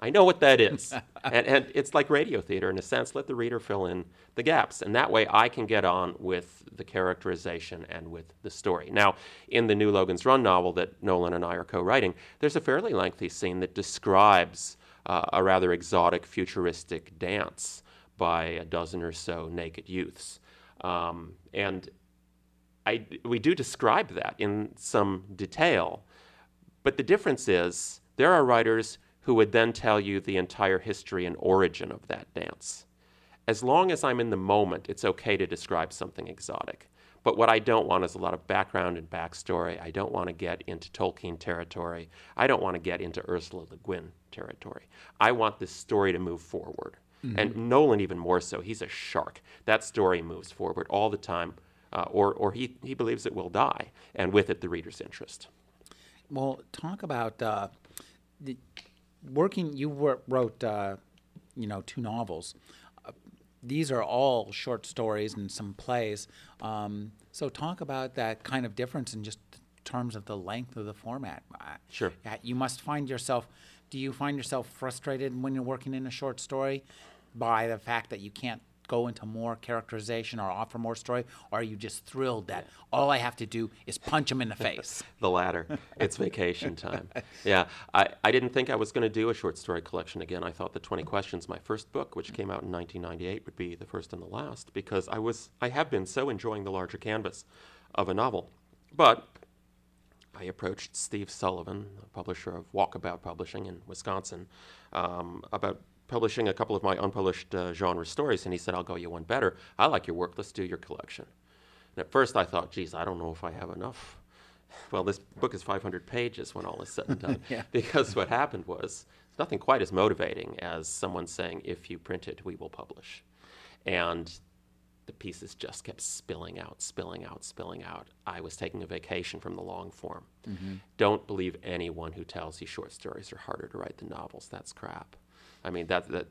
I know what that is. and, and it's like radio theater in a sense. Let the reader fill in the gaps. And that way I can get on with the characterization and with the story. Now, in the new Logan's Run novel that Nolan and I are co writing, there's a fairly lengthy scene that describes uh, a rather exotic, futuristic dance by a dozen or so naked youths. Um, and I, we do describe that in some detail. But the difference is there are writers who would then tell you the entire history and origin of that dance. As long as I'm in the moment, it's okay to describe something exotic. But what I don't want is a lot of background and backstory. I don't want to get into Tolkien territory. I don't want to get into Ursula Le Guin territory. I want this story to move forward. Mm-hmm. And Nolan, even more so, he's a shark. That story moves forward all the time, uh, or, or he, he believes it will die, and with it, the reader's interest. Well, talk about uh, the, working. You wrote, uh, you know, two novels. Uh, these are all short stories and some plays. Um, so, talk about that kind of difference in just terms of the length of the format. Sure. You must find yourself. Do you find yourself frustrated when you're working in a short story by the fact that you can't go into more characterization or offer more story, or are you just thrilled that all I have to do is punch him in the face? the latter. It's vacation time. Yeah, I, I didn't think I was going to do a short story collection again. I thought the 20 Questions, my first book, which came out in 1998, would be the first and the last because I was I have been so enjoying the larger canvas of a novel. But I approached Steve Sullivan, a publisher of Walkabout Publishing in Wisconsin, um, about publishing a couple of my unpublished uh, genre stories, and he said, I'll go you one better. I like your work. Let's do your collection. And at first I thought, geez, I don't know if I have enough. Well, this book is 500 pages when all is said and done. yeah. Because what happened was nothing quite as motivating as someone saying, if you print it, we will publish. And the pieces just kept spilling out, spilling out, spilling out. I was taking a vacation from the long form. Mm-hmm. Don't believe anyone who tells you short stories are harder to write than novels. That's crap. I mean, that, that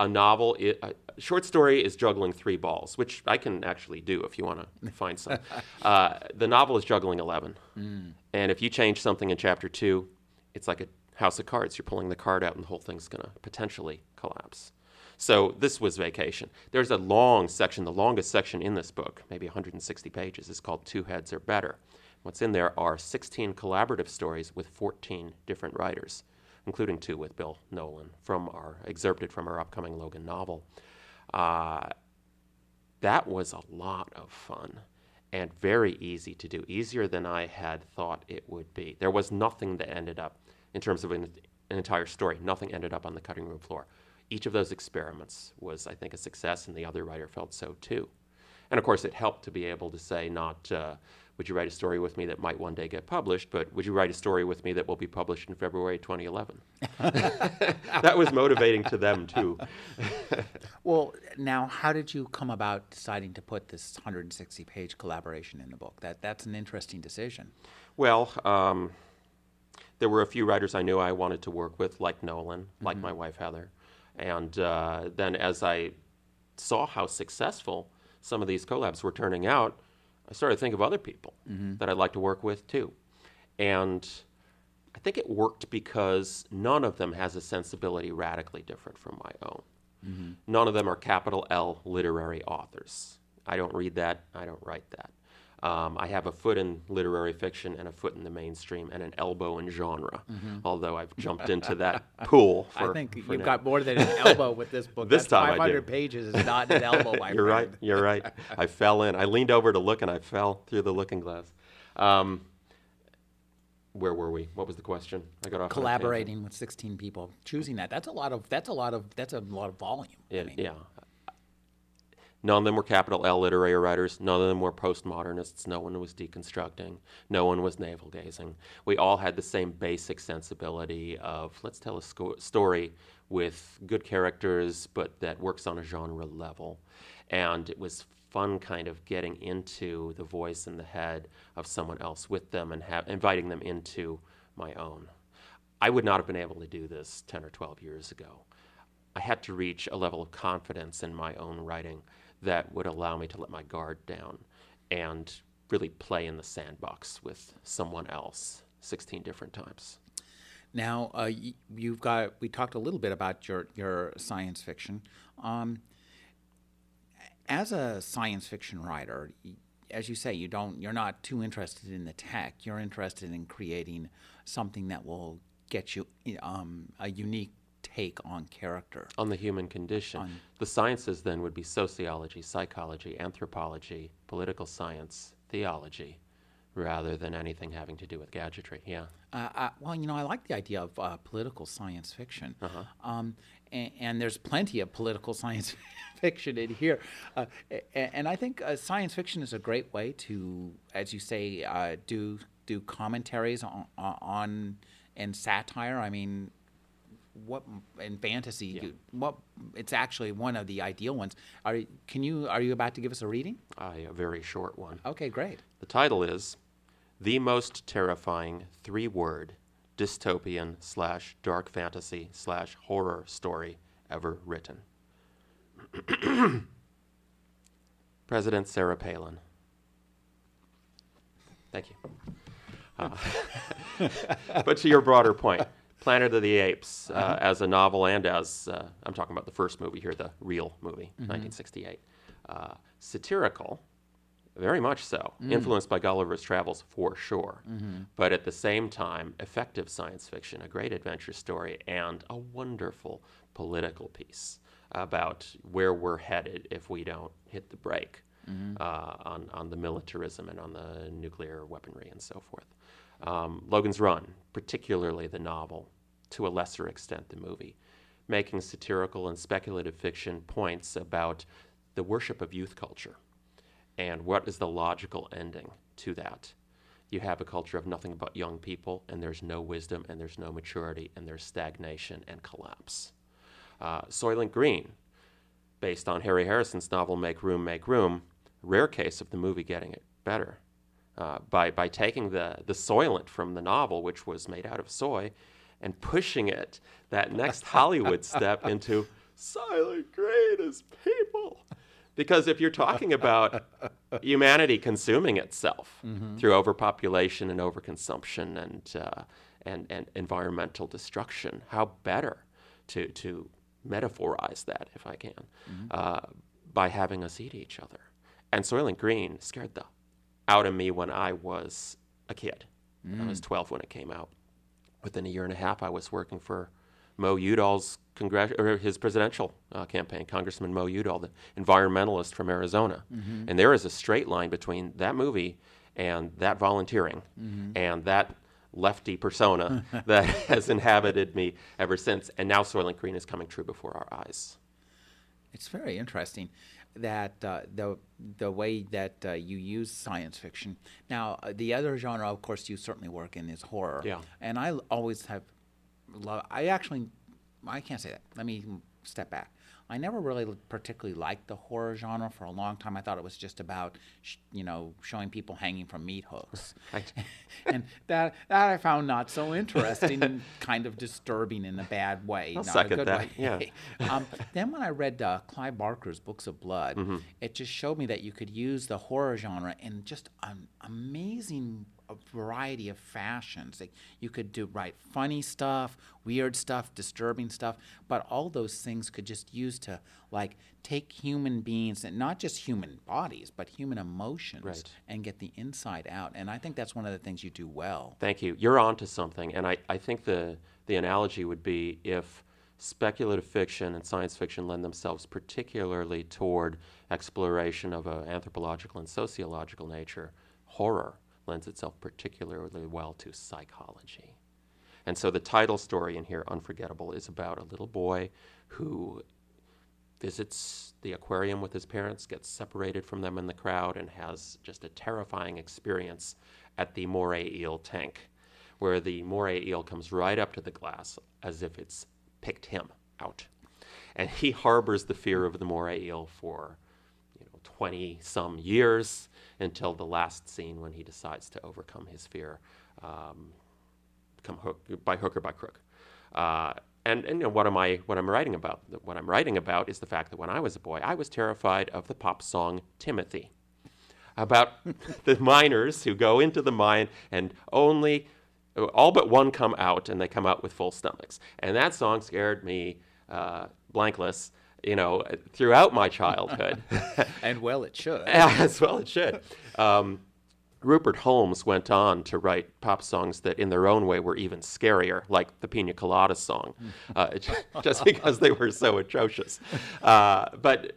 a novel, a short story is juggling three balls, which I can actually do if you want to find some. uh, the novel is juggling 11. Mm. And if you change something in chapter two, it's like a house of cards. You're pulling the card out, and the whole thing's going to potentially collapse. So this was vacation. There's a long section, the longest section in this book, maybe 160 pages, is called Two Heads Are Better. What's in there are 16 collaborative stories with 14 different writers including two with Bill Nolan from our excerpted from our upcoming Logan novel. Uh, that was a lot of fun and very easy to do, easier than I had thought it would be. There was nothing that ended up, in terms of an, an entire story, nothing ended up on the cutting room floor. Each of those experiments was, I think, a success, and the other writer felt so too. And of course, it helped to be able to say, not, uh, would you write a story with me that might one day get published, but would you write a story with me that will be published in February 2011? that was motivating to them too. well, now, how did you come about deciding to put this 160 page collaboration in the book? That, that's an interesting decision. Well, um, there were a few writers I knew I wanted to work with, like Nolan, mm-hmm. like my wife Heather. And uh, then as I saw how successful some of these collabs were turning out, I started to think of other people mm-hmm. that I'd like to work with too. And I think it worked because none of them has a sensibility radically different from my own. Mm-hmm. None of them are capital L literary authors. I don't read that, I don't write that. Um, I have a foot in literary fiction and a foot in the mainstream and an elbow in genre. Mm-hmm. Although I've jumped into that pool. For, I think you've now. got more than an elbow with this book. this That's time 500 I do. pages is not an elbow. You're right. You're right. I fell in. I leaned over to look and I fell through the looking glass. Um, where were we? What was the question? I got off. Collaborating with 16 people, choosing that. That's a lot of. That's a lot of. That's a lot of volume. It, I mean. Yeah, None of them were capital L literary writers. None of them were postmodernists. No one was deconstructing. No one was navel gazing. We all had the same basic sensibility of let's tell a sco- story with good characters, but that works on a genre level. And it was fun kind of getting into the voice and the head of someone else with them and ha- inviting them into my own. I would not have been able to do this 10 or 12 years ago. I had to reach a level of confidence in my own writing that would allow me to let my guard down and really play in the sandbox with someone else 16 different times. Now, uh, you've got. We talked a little bit about your your science fiction. Um, as a science fiction writer, as you say, you don't. You're not too interested in the tech. You're interested in creating something that will get you um, a unique take on character. on the human condition. On- the sciences then would be sociology, psychology, anthropology, political science, theology, rather than anything having to do with gadgetry. Yeah. Uh, uh, well, you know, I like the idea of uh, political science fiction, Uh-huh. um, and, and there's plenty of political science fiction in here. Uh, a- and I think uh, science fiction is a great way to, as you say, uh, do do commentaries on, on and satire. I mean, what in fantasy? you- What it's actually one of the ideal ones. Are you- can you are you about to give us a reading? A very short one. Okay, great. The title is The Most Terrifying Three Word Dystopian slash Dark Fantasy slash Horror Story Ever Written. President Sarah Palin. Thank you. Uh, but to your broader point, Planet of the Apes, uh, as a novel and as, uh, I'm talking about the first movie here, the real movie, 1968, uh, satirical, very much so, influenced by Gulliver's Travels for sure, but at the same time, effective science fiction, a great adventure story, and a wonderful political piece about where we're headed if we don't hit the brake uh, on, on the militarism and on the nuclear weaponry and so forth. Um, Logan's Run, particularly the novel, to a lesser extent the movie, making satirical and speculative fiction points about the worship of youth culture and what is the logical ending to that. You have a culture of nothing but young people, and there's no wisdom, and there's no maturity, and there's stagnation and collapse. Uh, Soylent Green, based on Harry Harrison's novel Make Room, Make Room, rare case of the movie getting it better. Uh, by, by taking the, the soylent from the novel, which was made out of soy, and pushing it that next Hollywood step into Soylent Green is people. Because if you're talking about humanity consuming itself through overpopulation and overconsumption and, uh, and, and environmental destruction, how better to, to metaphorize that, if I can, uh, by having us eat each other. And Soylent Green scared the out of me when I was a kid. I was mm. 12 when it came out. Within a year and a half, I was working for Mo Udall's congress- or his presidential uh, campaign, Congressman Mo Udall, the environmentalist from Arizona. Mm-hmm. And there is a straight line between that movie and that volunteering mm-hmm. and that lefty persona that has inhabited me ever since. And now Soylent Green is coming true before our eyes. It's very interesting that uh, the the way that uh, you use science fiction. Now, uh, the other genre, of course, you certainly work in is horror. Yeah. And I l- always have, lo- I actually, I can't say that. Let me step back. I never really particularly liked the horror genre for a long time. I thought it was just about, sh- you know, showing people hanging from meat hooks, Right. and that that I found not so interesting and kind of disturbing in a bad way, I'll not a good that, way. yeah. um, then when I read uh, Clive Barker's Books of Blood, Mm-hmm. it just showed me that you could use the horror genre in just an amazing uh, variety of fashions. Like you could do write funny stuff, weird stuff, disturbing stuff, but all those things could just use to like take human beings and not just human bodies, but human emotions Right. and get the inside out. And I think that's one of the things you do well. Thank you. You're onto something, and I, I think the the analogy would be if speculative fiction and science fiction lend themselves particularly toward exploration of an anthropological and sociological nature, horror lends itself particularly well to psychology. And so the title story in here, Unforgettable, is about a little boy who visits the aquarium with his parents, gets separated from them in the crowd, and has just a terrifying experience at the moray eel tank, where the moray eel comes right up to the glass as if it's picked him out. And he harbors the fear of the moray eel for you know, 20 some years until the last scene when he decides to overcome his fear um, come hook, by hook or by crook. Uh, and and you know, what am I what I'm writing about? What I'm writing about is the fact that when I was a boy, I was terrified of the pop song Timothy, about the miners who go into the mine and only all but one come out, and they come out with full stomachs. And that song scared me uh, blankless, you know, throughout my childhood. and well, it should. As well, it should. Um, Rupert Holmes went on to write pop songs that, in their own way, were even scarier, like the Pina Colada song, uh, just because they were so atrocious. Uh, but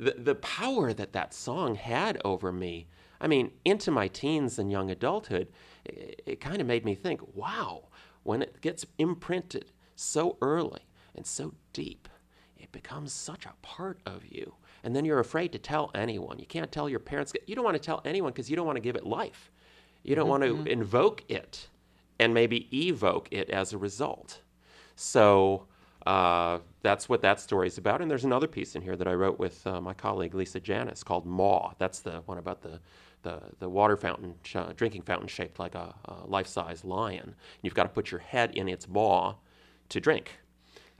the, the power that that song had over me, I mean, into my teens and young adulthood, it, it kind of made me think, wow, when it gets imprinted so early and so deep, becomes such a part of you and then you're afraid to tell anyone. You can't tell your parents. You don't want to tell anyone because you don't want to give it life. You don't mm-hmm. want to invoke it and maybe evoke it as a result. So uh, that's what that story is about. And there's another piece in here that I wrote with uh, my colleague Lisa Janis called Maw. That's the one about the the, the water fountain, sh- drinking fountain shaped like a, a life size lion. You've got to put your head in its maw to drink.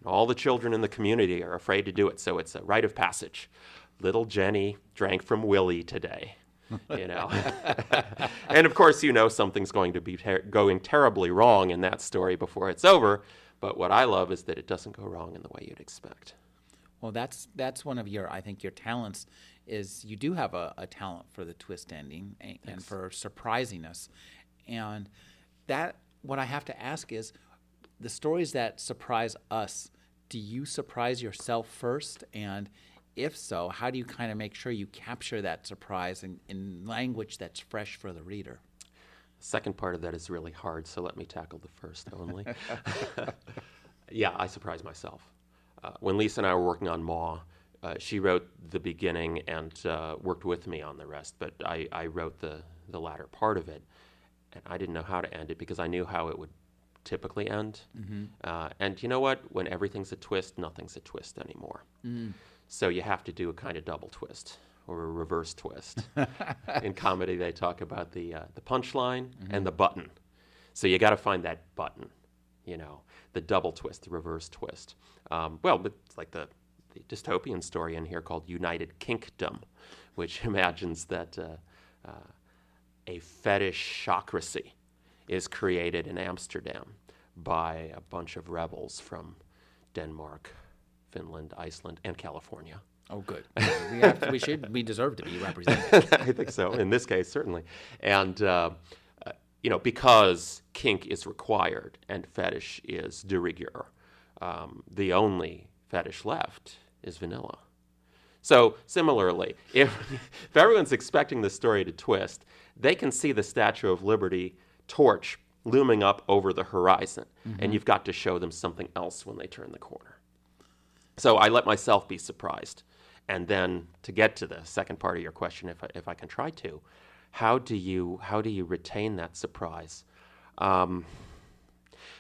All the children in the community are afraid to do it, so it's a rite of passage. Little Jenny drank from Willie today. you know, and of course, you know something's going to be ter- going terribly wrong in that story before it's over. But what I love is that it doesn't go wrong in the way you'd expect. Well, that's that's one of your I think your talents is you do have a, a talent for the twist ending and, and for surprising us, and that what I have to ask is the stories that surprise us, do you surprise yourself first? And if so, how do you kind of make sure you capture that surprise in, in language that's fresh for the reader? The second part of that is really hard, so let me tackle the first only. yeah, I surprise myself. Uh, when Lisa and I were working on Maw, uh, she wrote the beginning and uh, worked with me on the rest, but I, I wrote the, the latter part of it. And I didn't know how to end it because I knew how it would typically end. Mm-hmm. Uh, and you know what? When everything's a twist, nothing's a twist anymore. Mm. So you have to do a kind of double twist or a reverse twist. In comedy, they talk about the uh, the punchline mm-hmm. and the button. So you got to find that button. You know, the double twist, the reverse twist. Um, well, it's like the, the dystopian story in here called United Kinkdom, which imagines that uh, uh, a fetishocracy is created in Amsterdam by a bunch of rebels from Denmark, Finland, Iceland, and California. Oh, good. we, to, we, should. We deserve to be represented. I think so. In this case, certainly. And uh, uh, you know, because kink is required and fetish is de rigueur, um, the only fetish left is vanilla. So similarly, if, if everyone's expecting the story to twist, they can see the Statue of Liberty torch looming up over the horizon, mm-hmm. and you've got to show them something else when they turn the corner. So I let myself be surprised. And then to get to the second part of your question, if I, if I can try to, how do you how do you retain that surprise? Um,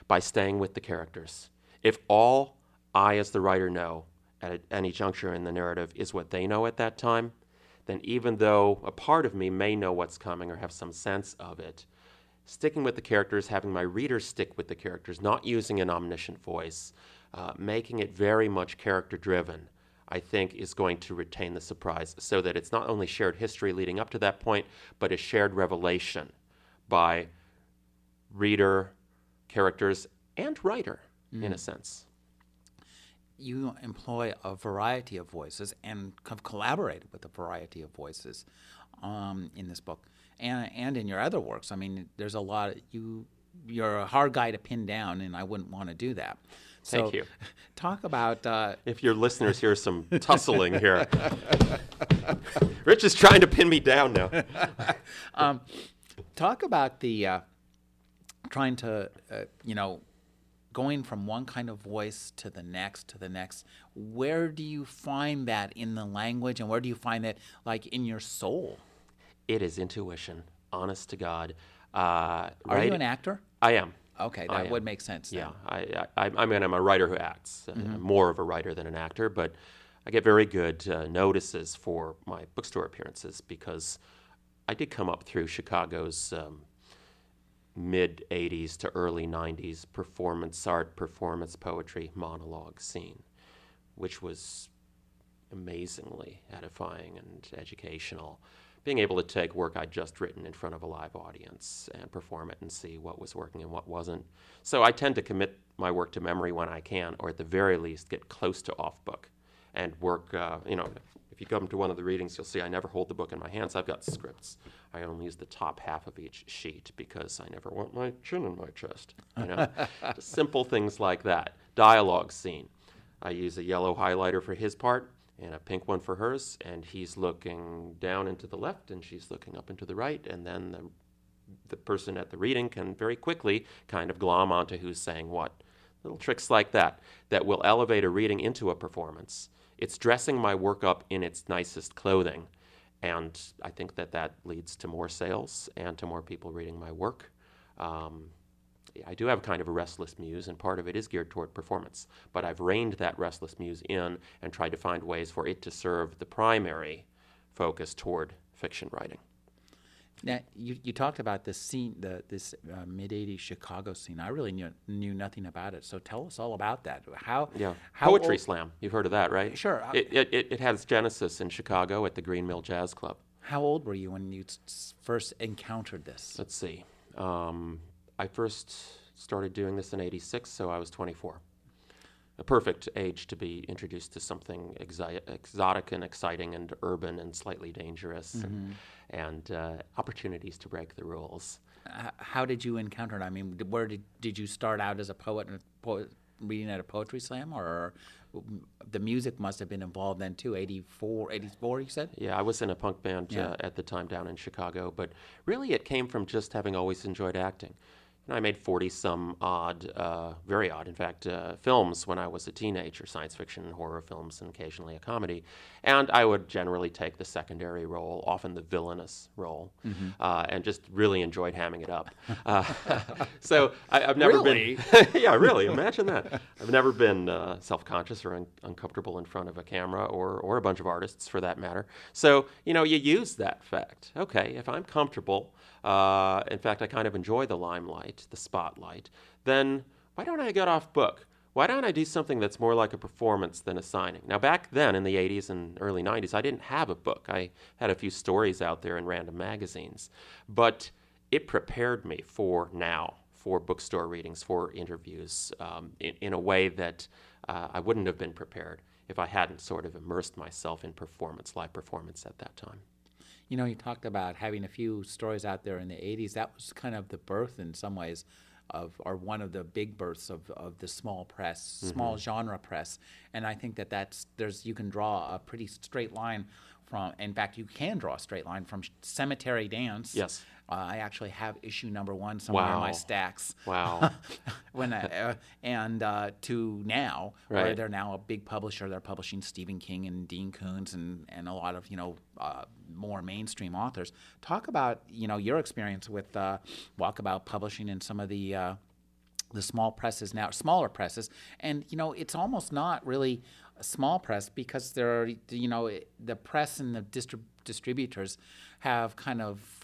by staying with the characters. If all I, as the writer, know at any juncture in the narrative is what they know at that time, then even though a part of me may know what's coming or have some sense of it, sticking with the characters, having my readers stick with the characters, not using an omniscient voice, uh, making it very much character driven, I think is going to retain the surprise so that it's not only shared history leading up to that point, but a shared revelation by reader, characters, and writer, mm. in a sense. You employ a variety of voices and have collaborated with a variety of voices um, in this book and and in your other works. I mean, there's a lot. Of, you you're a hard guy to pin down, and I wouldn't want to do that. So, Thank you. Talk about uh, if your listeners hear some tussling here. Rich is trying to pin me down now. um, talk about the uh, trying to uh, you know going from one kind of voice to the next to the next where do you find that in the language and where do you find that like in your soul it is intuition, honest to God. Uh, Are right? you an actor? I am. Okay, that would make sense. Then. Yeah, I, I, I mean, I'm a writer who acts. Uh, mm-hmm. more of a writer than an actor, but I get very good uh, notices for my bookstore appearances because I did come up through Chicago's um, mid 80s to early 90s performance art, performance poetry, monologue scene, which was amazingly edifying and educational being able to take work I'd just written in front of a live audience and perform it and see what was working and what wasn't. So I tend to commit my work to memory when I can, or at the very least get close to off book and work. Uh, you know, if you come to one of the readings, you'll see I never hold the book in my hands. I've got scripts. I only use the top half of each sheet because I never want my chin in my chest. You know, simple things like that. Dialogue scene. I use a yellow highlighter for his part and a pink one for hers, and he's looking down into the left, and she's looking up into the right, and then the, the person at the reading can very quickly kind of glom onto who's saying what. Little tricks like that that will elevate a reading into a performance. It's dressing my work up in its nicest clothing, and I think that that leads to more sales and to more people reading my work. Um, I do have kind of a restless muse, and part of it is geared toward performance. But I've reined that restless muse in and tried to find ways for it to serve the primary focus toward fiction writing. Now, you, you talked about this scene, the, this uh, mid 80s Chicago scene. I really knew, knew nothing about it. So tell us all about that. How, Yeah. how Poetry old- Slam. You've heard of that, right? Sure. It, it, it, it has genesis in Chicago at the Green Mill Jazz Club. How old were you when you first encountered this? Let's see. Um, I first started doing this in 86, so I was 24. A perfect age to be introduced to something exi- exotic and exciting and urban and slightly dangerous and, and uh, opportunities to break the rules. H- how did you encounter it? I mean, where did, did you start out as a poet, and a reading at a poetry slam, or the music must have been involved then too? 84, 84 you said? Yeah, I was in a punk band Yeah. uh, at the time down in Chicago, but really it came from just having always enjoyed acting. And I made 40 some odd, uh, very odd, in fact, uh, films when I was a teenager science fiction and horror films, and occasionally a comedy. And I would generally take the secondary role, often the villainous role, uh, and just really enjoyed hamming it up. Uh, so I, I've never Really? been. yeah, really. Imagine that. I've never been uh, self-conscious or un- uncomfortable in front of a camera or or a bunch of artists for that matter. So you know, you use that fact. Okay, if I'm comfortable, uh, in fact, I kind of enjoy the limelight, the spotlight. Then why don't I get off book? Why don't I do something that's more like a performance than a signing? Now, back then in the 80s and early 90s, I didn't have a book. I had a few stories out there in random magazines. But it prepared me for now, for bookstore readings, for interviews, um, in, in a way that uh, I wouldn't have been prepared if I hadn't sort of immersed myself in performance, live performance at that time. You know, you talked about having a few stories out there in the 80s. That was kind of the birth, in some ways, of, or one of the big births of, of the small press, mm-hmm. small genre press. And I think that that's, there's, you can draw a pretty straight line from, in fact, you can draw a straight line from Cemetery Dance. Yes. Uh, I actually have issue number one somewhere in my stacks. Wow. when I, uh, and uh, to now, where they're now a big publisher. They're publishing Stephen King and Dean Koontz and, and a lot of you know uh, more mainstream authors. Talk about you know your experience with uh, Walkabout Publishing and some of the. Uh, the small presses now, smaller presses, and you know it's almost not really a small press because there are you know the press and the distrib- distributors have kind of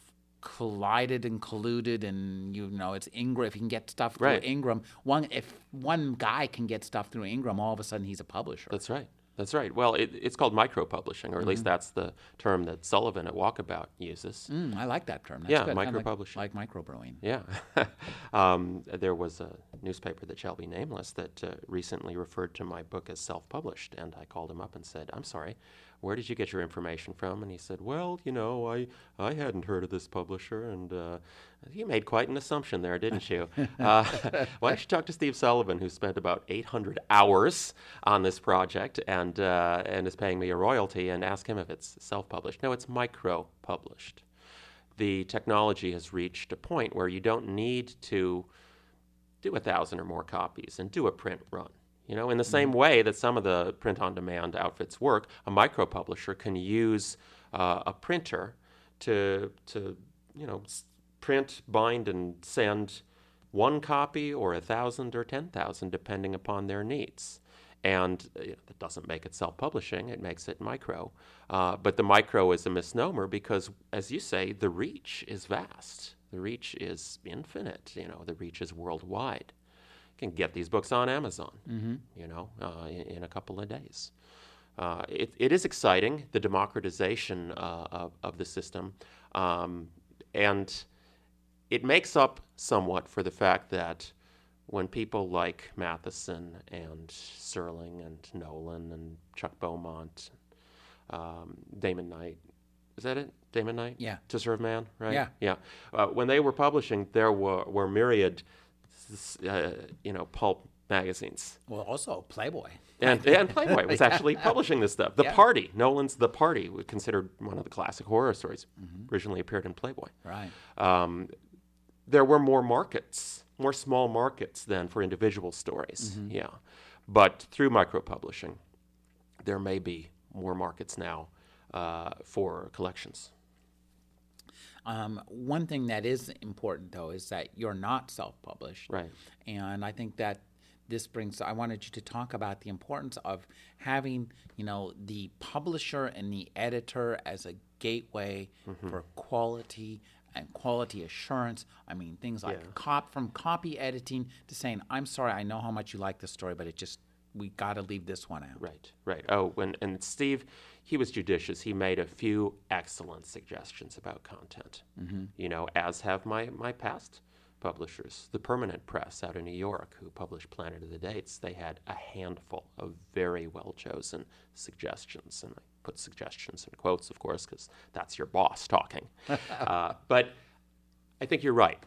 collided and colluded, and you know it's Ingram. If you can get stuff through Right. Ingram, one if one guy can get stuff through Ingram, all of a sudden he's a publisher. That's right. That's right. Well, it, it's called micro publishing, or at least Mm-hmm. that's the term that Sullivan at Walkabout uses. Mm, I like that term. That's Yeah, good. Kinda like, like microbrewing. Yeah. um, there was a newspaper that shall be nameless that uh, recently referred to my book as self published. And I called him up and said, I'm sorry, where did you get your information from? And he said, Well, you know, I, I hadn't heard of this publisher. And uh, you made quite an assumption there, didn't you? uh, why don't you talk to Steve Sullivan, who spent about 800 hours on this project and, uh, and is paying me a royalty, and ask him if it's self published? No, it's micro published the technology has reached a point where you don't need to do a thousand or more copies and do a print run. You know, in the same way that some of the print on demand outfits work, a micro publisher can use uh, a printer to, to you know, print, bind, and send one copy or a thousand or ten thousand, depending upon their needs. And uh, that doesn't make it self publishing, it makes it micro. Uh, but the micro is a misnomer because, as you say, the reach is vast. The reach is infinite. You know, the reach is worldwide. Can get these books on Amazon, you know, uh, in, in a couple of days. uh, it, it is exciting, the democratization uh, of, of the system. Um, and it makes up somewhat for the fact that when people like Matheson and Serling and Nolan and Chuck Beaumont, um, Damon Knight, is that it? Damon Knight? Yeah. To Serve Man, right? Yeah. Yeah. Uh, when they were publishing, there were, were myriad, uh, you know, pulp magazines. Well, also Playboy. And, and Playboy was actually publishing this stuff. The Yeah. Party, Nolan's The Party, was considered one of the classic horror stories, Mm-hmm. originally appeared in Playboy. Right. Um, there were more markets, more small markets than for individual stories. Mm-hmm. Yeah. But through micro publishing, there may be more markets now uh, for collections. Um, one thing that is important, though, is that you're not self-published. Right. And I think that this brings. I wanted you to talk about the importance of having, you know, the publisher and the editor as a gateway Mm-hmm. for quality and quality assurance. I mean, things like Yeah. cop from copy editing to saying, "I'm sorry, I know how much you like this story, but it just we got to leave this one out." Right, right. Oh, when, and Steve, he was judicious. He made a few excellent suggestions about content. You know, as have my, my past publishers. The Permanent Press out of New York, who published Planet of the Dates, they had a handful of very well chosen suggestions. And I put suggestions in quotes, of course, because that's your boss talking. uh, but I think you're right.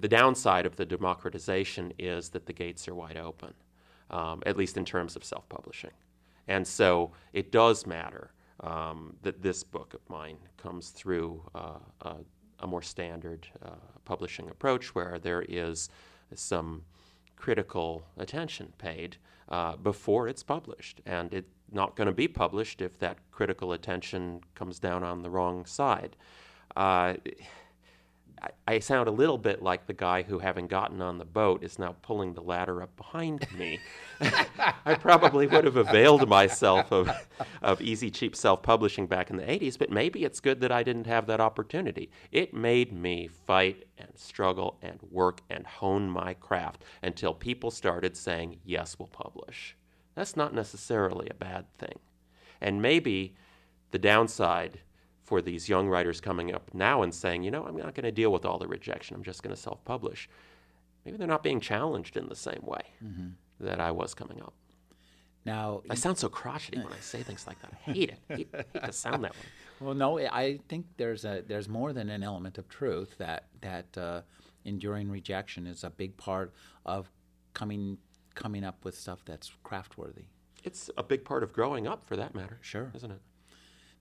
The downside of the democratization is that the gates are wide open, um, at least in terms of self publishing. And so it does matter um, that this book of mine comes through uh, a, a more standard uh, publishing approach where there is some critical attention paid uh, before it's published. And it's not going to be published if that critical attention comes down on the wrong side. I, I sound a little bit like the guy who, having gotten on the boat, is now pulling the ladder up behind me. I probably would have availed myself of, of easy, cheap self publishing back in the 80s, but maybe it's good that I didn't have that opportunity. It made me fight and struggle and work and hone my craft until people started saying, yes, we'll publish. That's not necessarily a bad thing. And maybe the downside for these young writers coming up now and saying, you know, I'm not going to deal with all the rejection. I'm just going to self publish. Maybe they're not being challenged in the same way that I was coming up. Now, I sound so crotchety when I say things like that. I hate it. I hate, hate to sound that way. Well, no, I think there's a there's more than an element of truth that that uh, enduring rejection is a big part of coming coming up with stuff that's craftworthy. It's a big part of growing up, for that matter. Sure. Isn't it?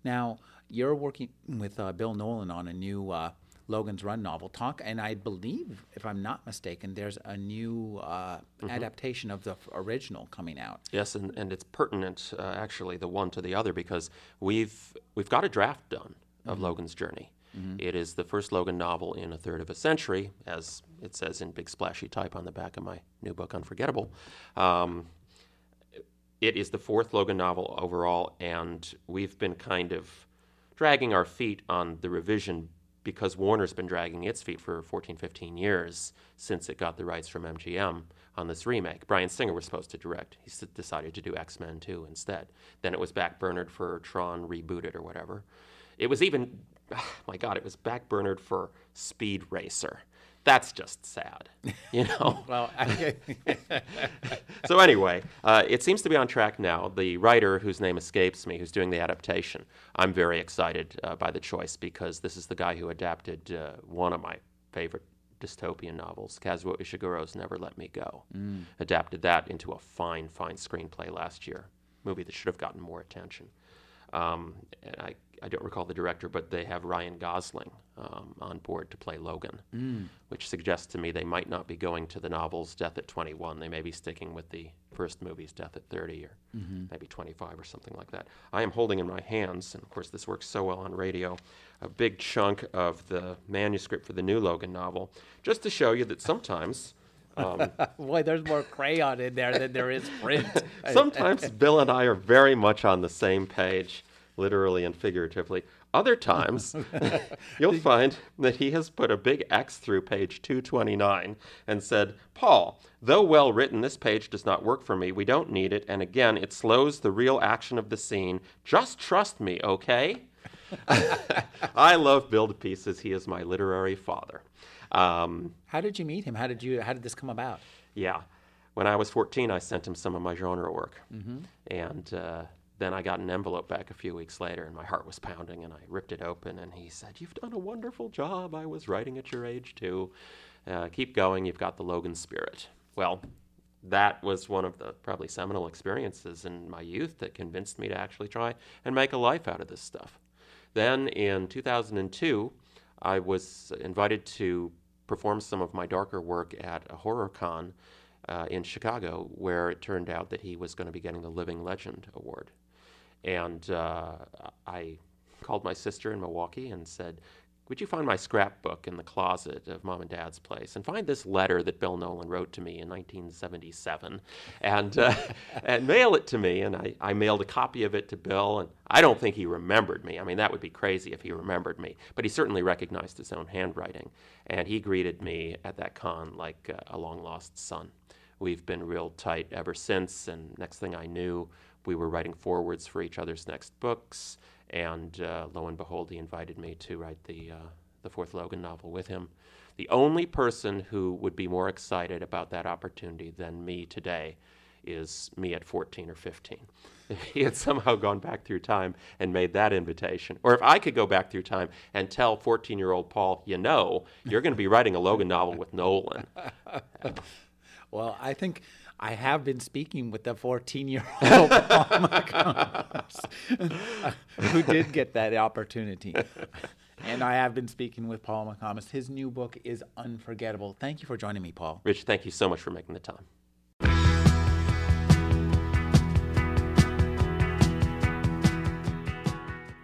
Now you're working with uh, Bill Nolan on a new uh, Logan's Run novel. Talk, and I believe, if I'm not mistaken, there's a new uh, adaptation of the f- original coming out. Yes, and, and it's pertinent, uh, actually, the one to the other, because we've we've got a draft done of Logan's journey. It is the first Logan novel in a third of a century, as it says in big splashy type on the back of my new book, Unforgettable. Um, it is the fourth Logan novel overall, and we've been kind of dragging our feet on the revision because Warner's been dragging its feet for 14, 15 years since it got the rights from MGM on this remake. Bryan Singer was supposed to direct. He decided to do X Men 2 instead. Then it was backburnered for Tron Rebooted or whatever. It was even, my God, it was backburnered for Speed Racer. That's just sad, you know? Well, I, so anyway, uh, it seems to be on track now. The writer, whose name escapes me, who's doing the adaptation, I'm very excited uh, by the choice because this is the guy who adapted uh, one of my favorite dystopian novels, Kazuo Ishiguro's Never Let Me Go. Adapted that into a fine, fine screenplay last year. Movie that should have gotten more attention. Um, and I, I don't recall the director, but they have Ryan Gosling um, on board to play Logan, which suggests to me they might not be going to the novel's Death at 21. They may be sticking with the first movie's Death at 30 or maybe 25 or something like that. I am holding in my hands, and of course this works so well on radio, a big chunk of the manuscript for the new Logan novel, just to show you that sometimes. Um, boy, there's more crayon in there than there is print. Sometimes Bill and I are very much on the same page, literally and figuratively. Other times, you'll find that he has put a big X through page 229 and said, Paul, though well written, this page does not work for me. We don't need it. And again, it slows the real action of the scene. Just trust me, okay? I love Build Pieces. He is my literary father. Um, How did you meet him? How did you? How did this come about? yeah. When I was 14, I sent him some of my genre work. And uh, then I got an envelope back a few weeks later, and my heart was pounding, and I ripped it open, and he said, You've done a wonderful job. I was writing at your age, too. Uh, keep going. You've got the Logan spirit. Well, that was one of the probably seminal experiences in my youth that convinced me to actually try and make a life out of this stuff. Then in 2002, I was invited to perform some of my darker work at a horror con uh, in Chicago, where it turned out that he was going to be getting the Living Legend Award. And uh, I called my sister in Milwaukee and said, Would you find my scrapbook in the closet of mom and dad's place and find this letter that Bill Nolan wrote to me in 1977 and, uh, and mail it to me? And I, I mailed a copy of it to Bill, and I don't think he remembered me. I mean, that would be crazy if he remembered me, but he certainly recognized his own handwriting. And he greeted me at that con like uh, a long lost son. We've been real tight ever since, and next thing I knew, we were writing forwards for each other's next books. And uh, lo and behold, he invited me to write the uh, the fourth Logan novel with him. The only person who would be more excited about that opportunity than me today is me at 14 or 15. If he had somehow gone back through time and made that invitation, or if I could go back through time and tell 14 year old Paul, you know, you're going to be writing a Logan novel with Nolan. Well, I think I have been speaking with the 14 year old Paul McComas, who did get that opportunity. And I have been speaking with Paul McComas. His new book is unforgettable. Thank you for joining me, Paul. Rich, thank you so much for making the time.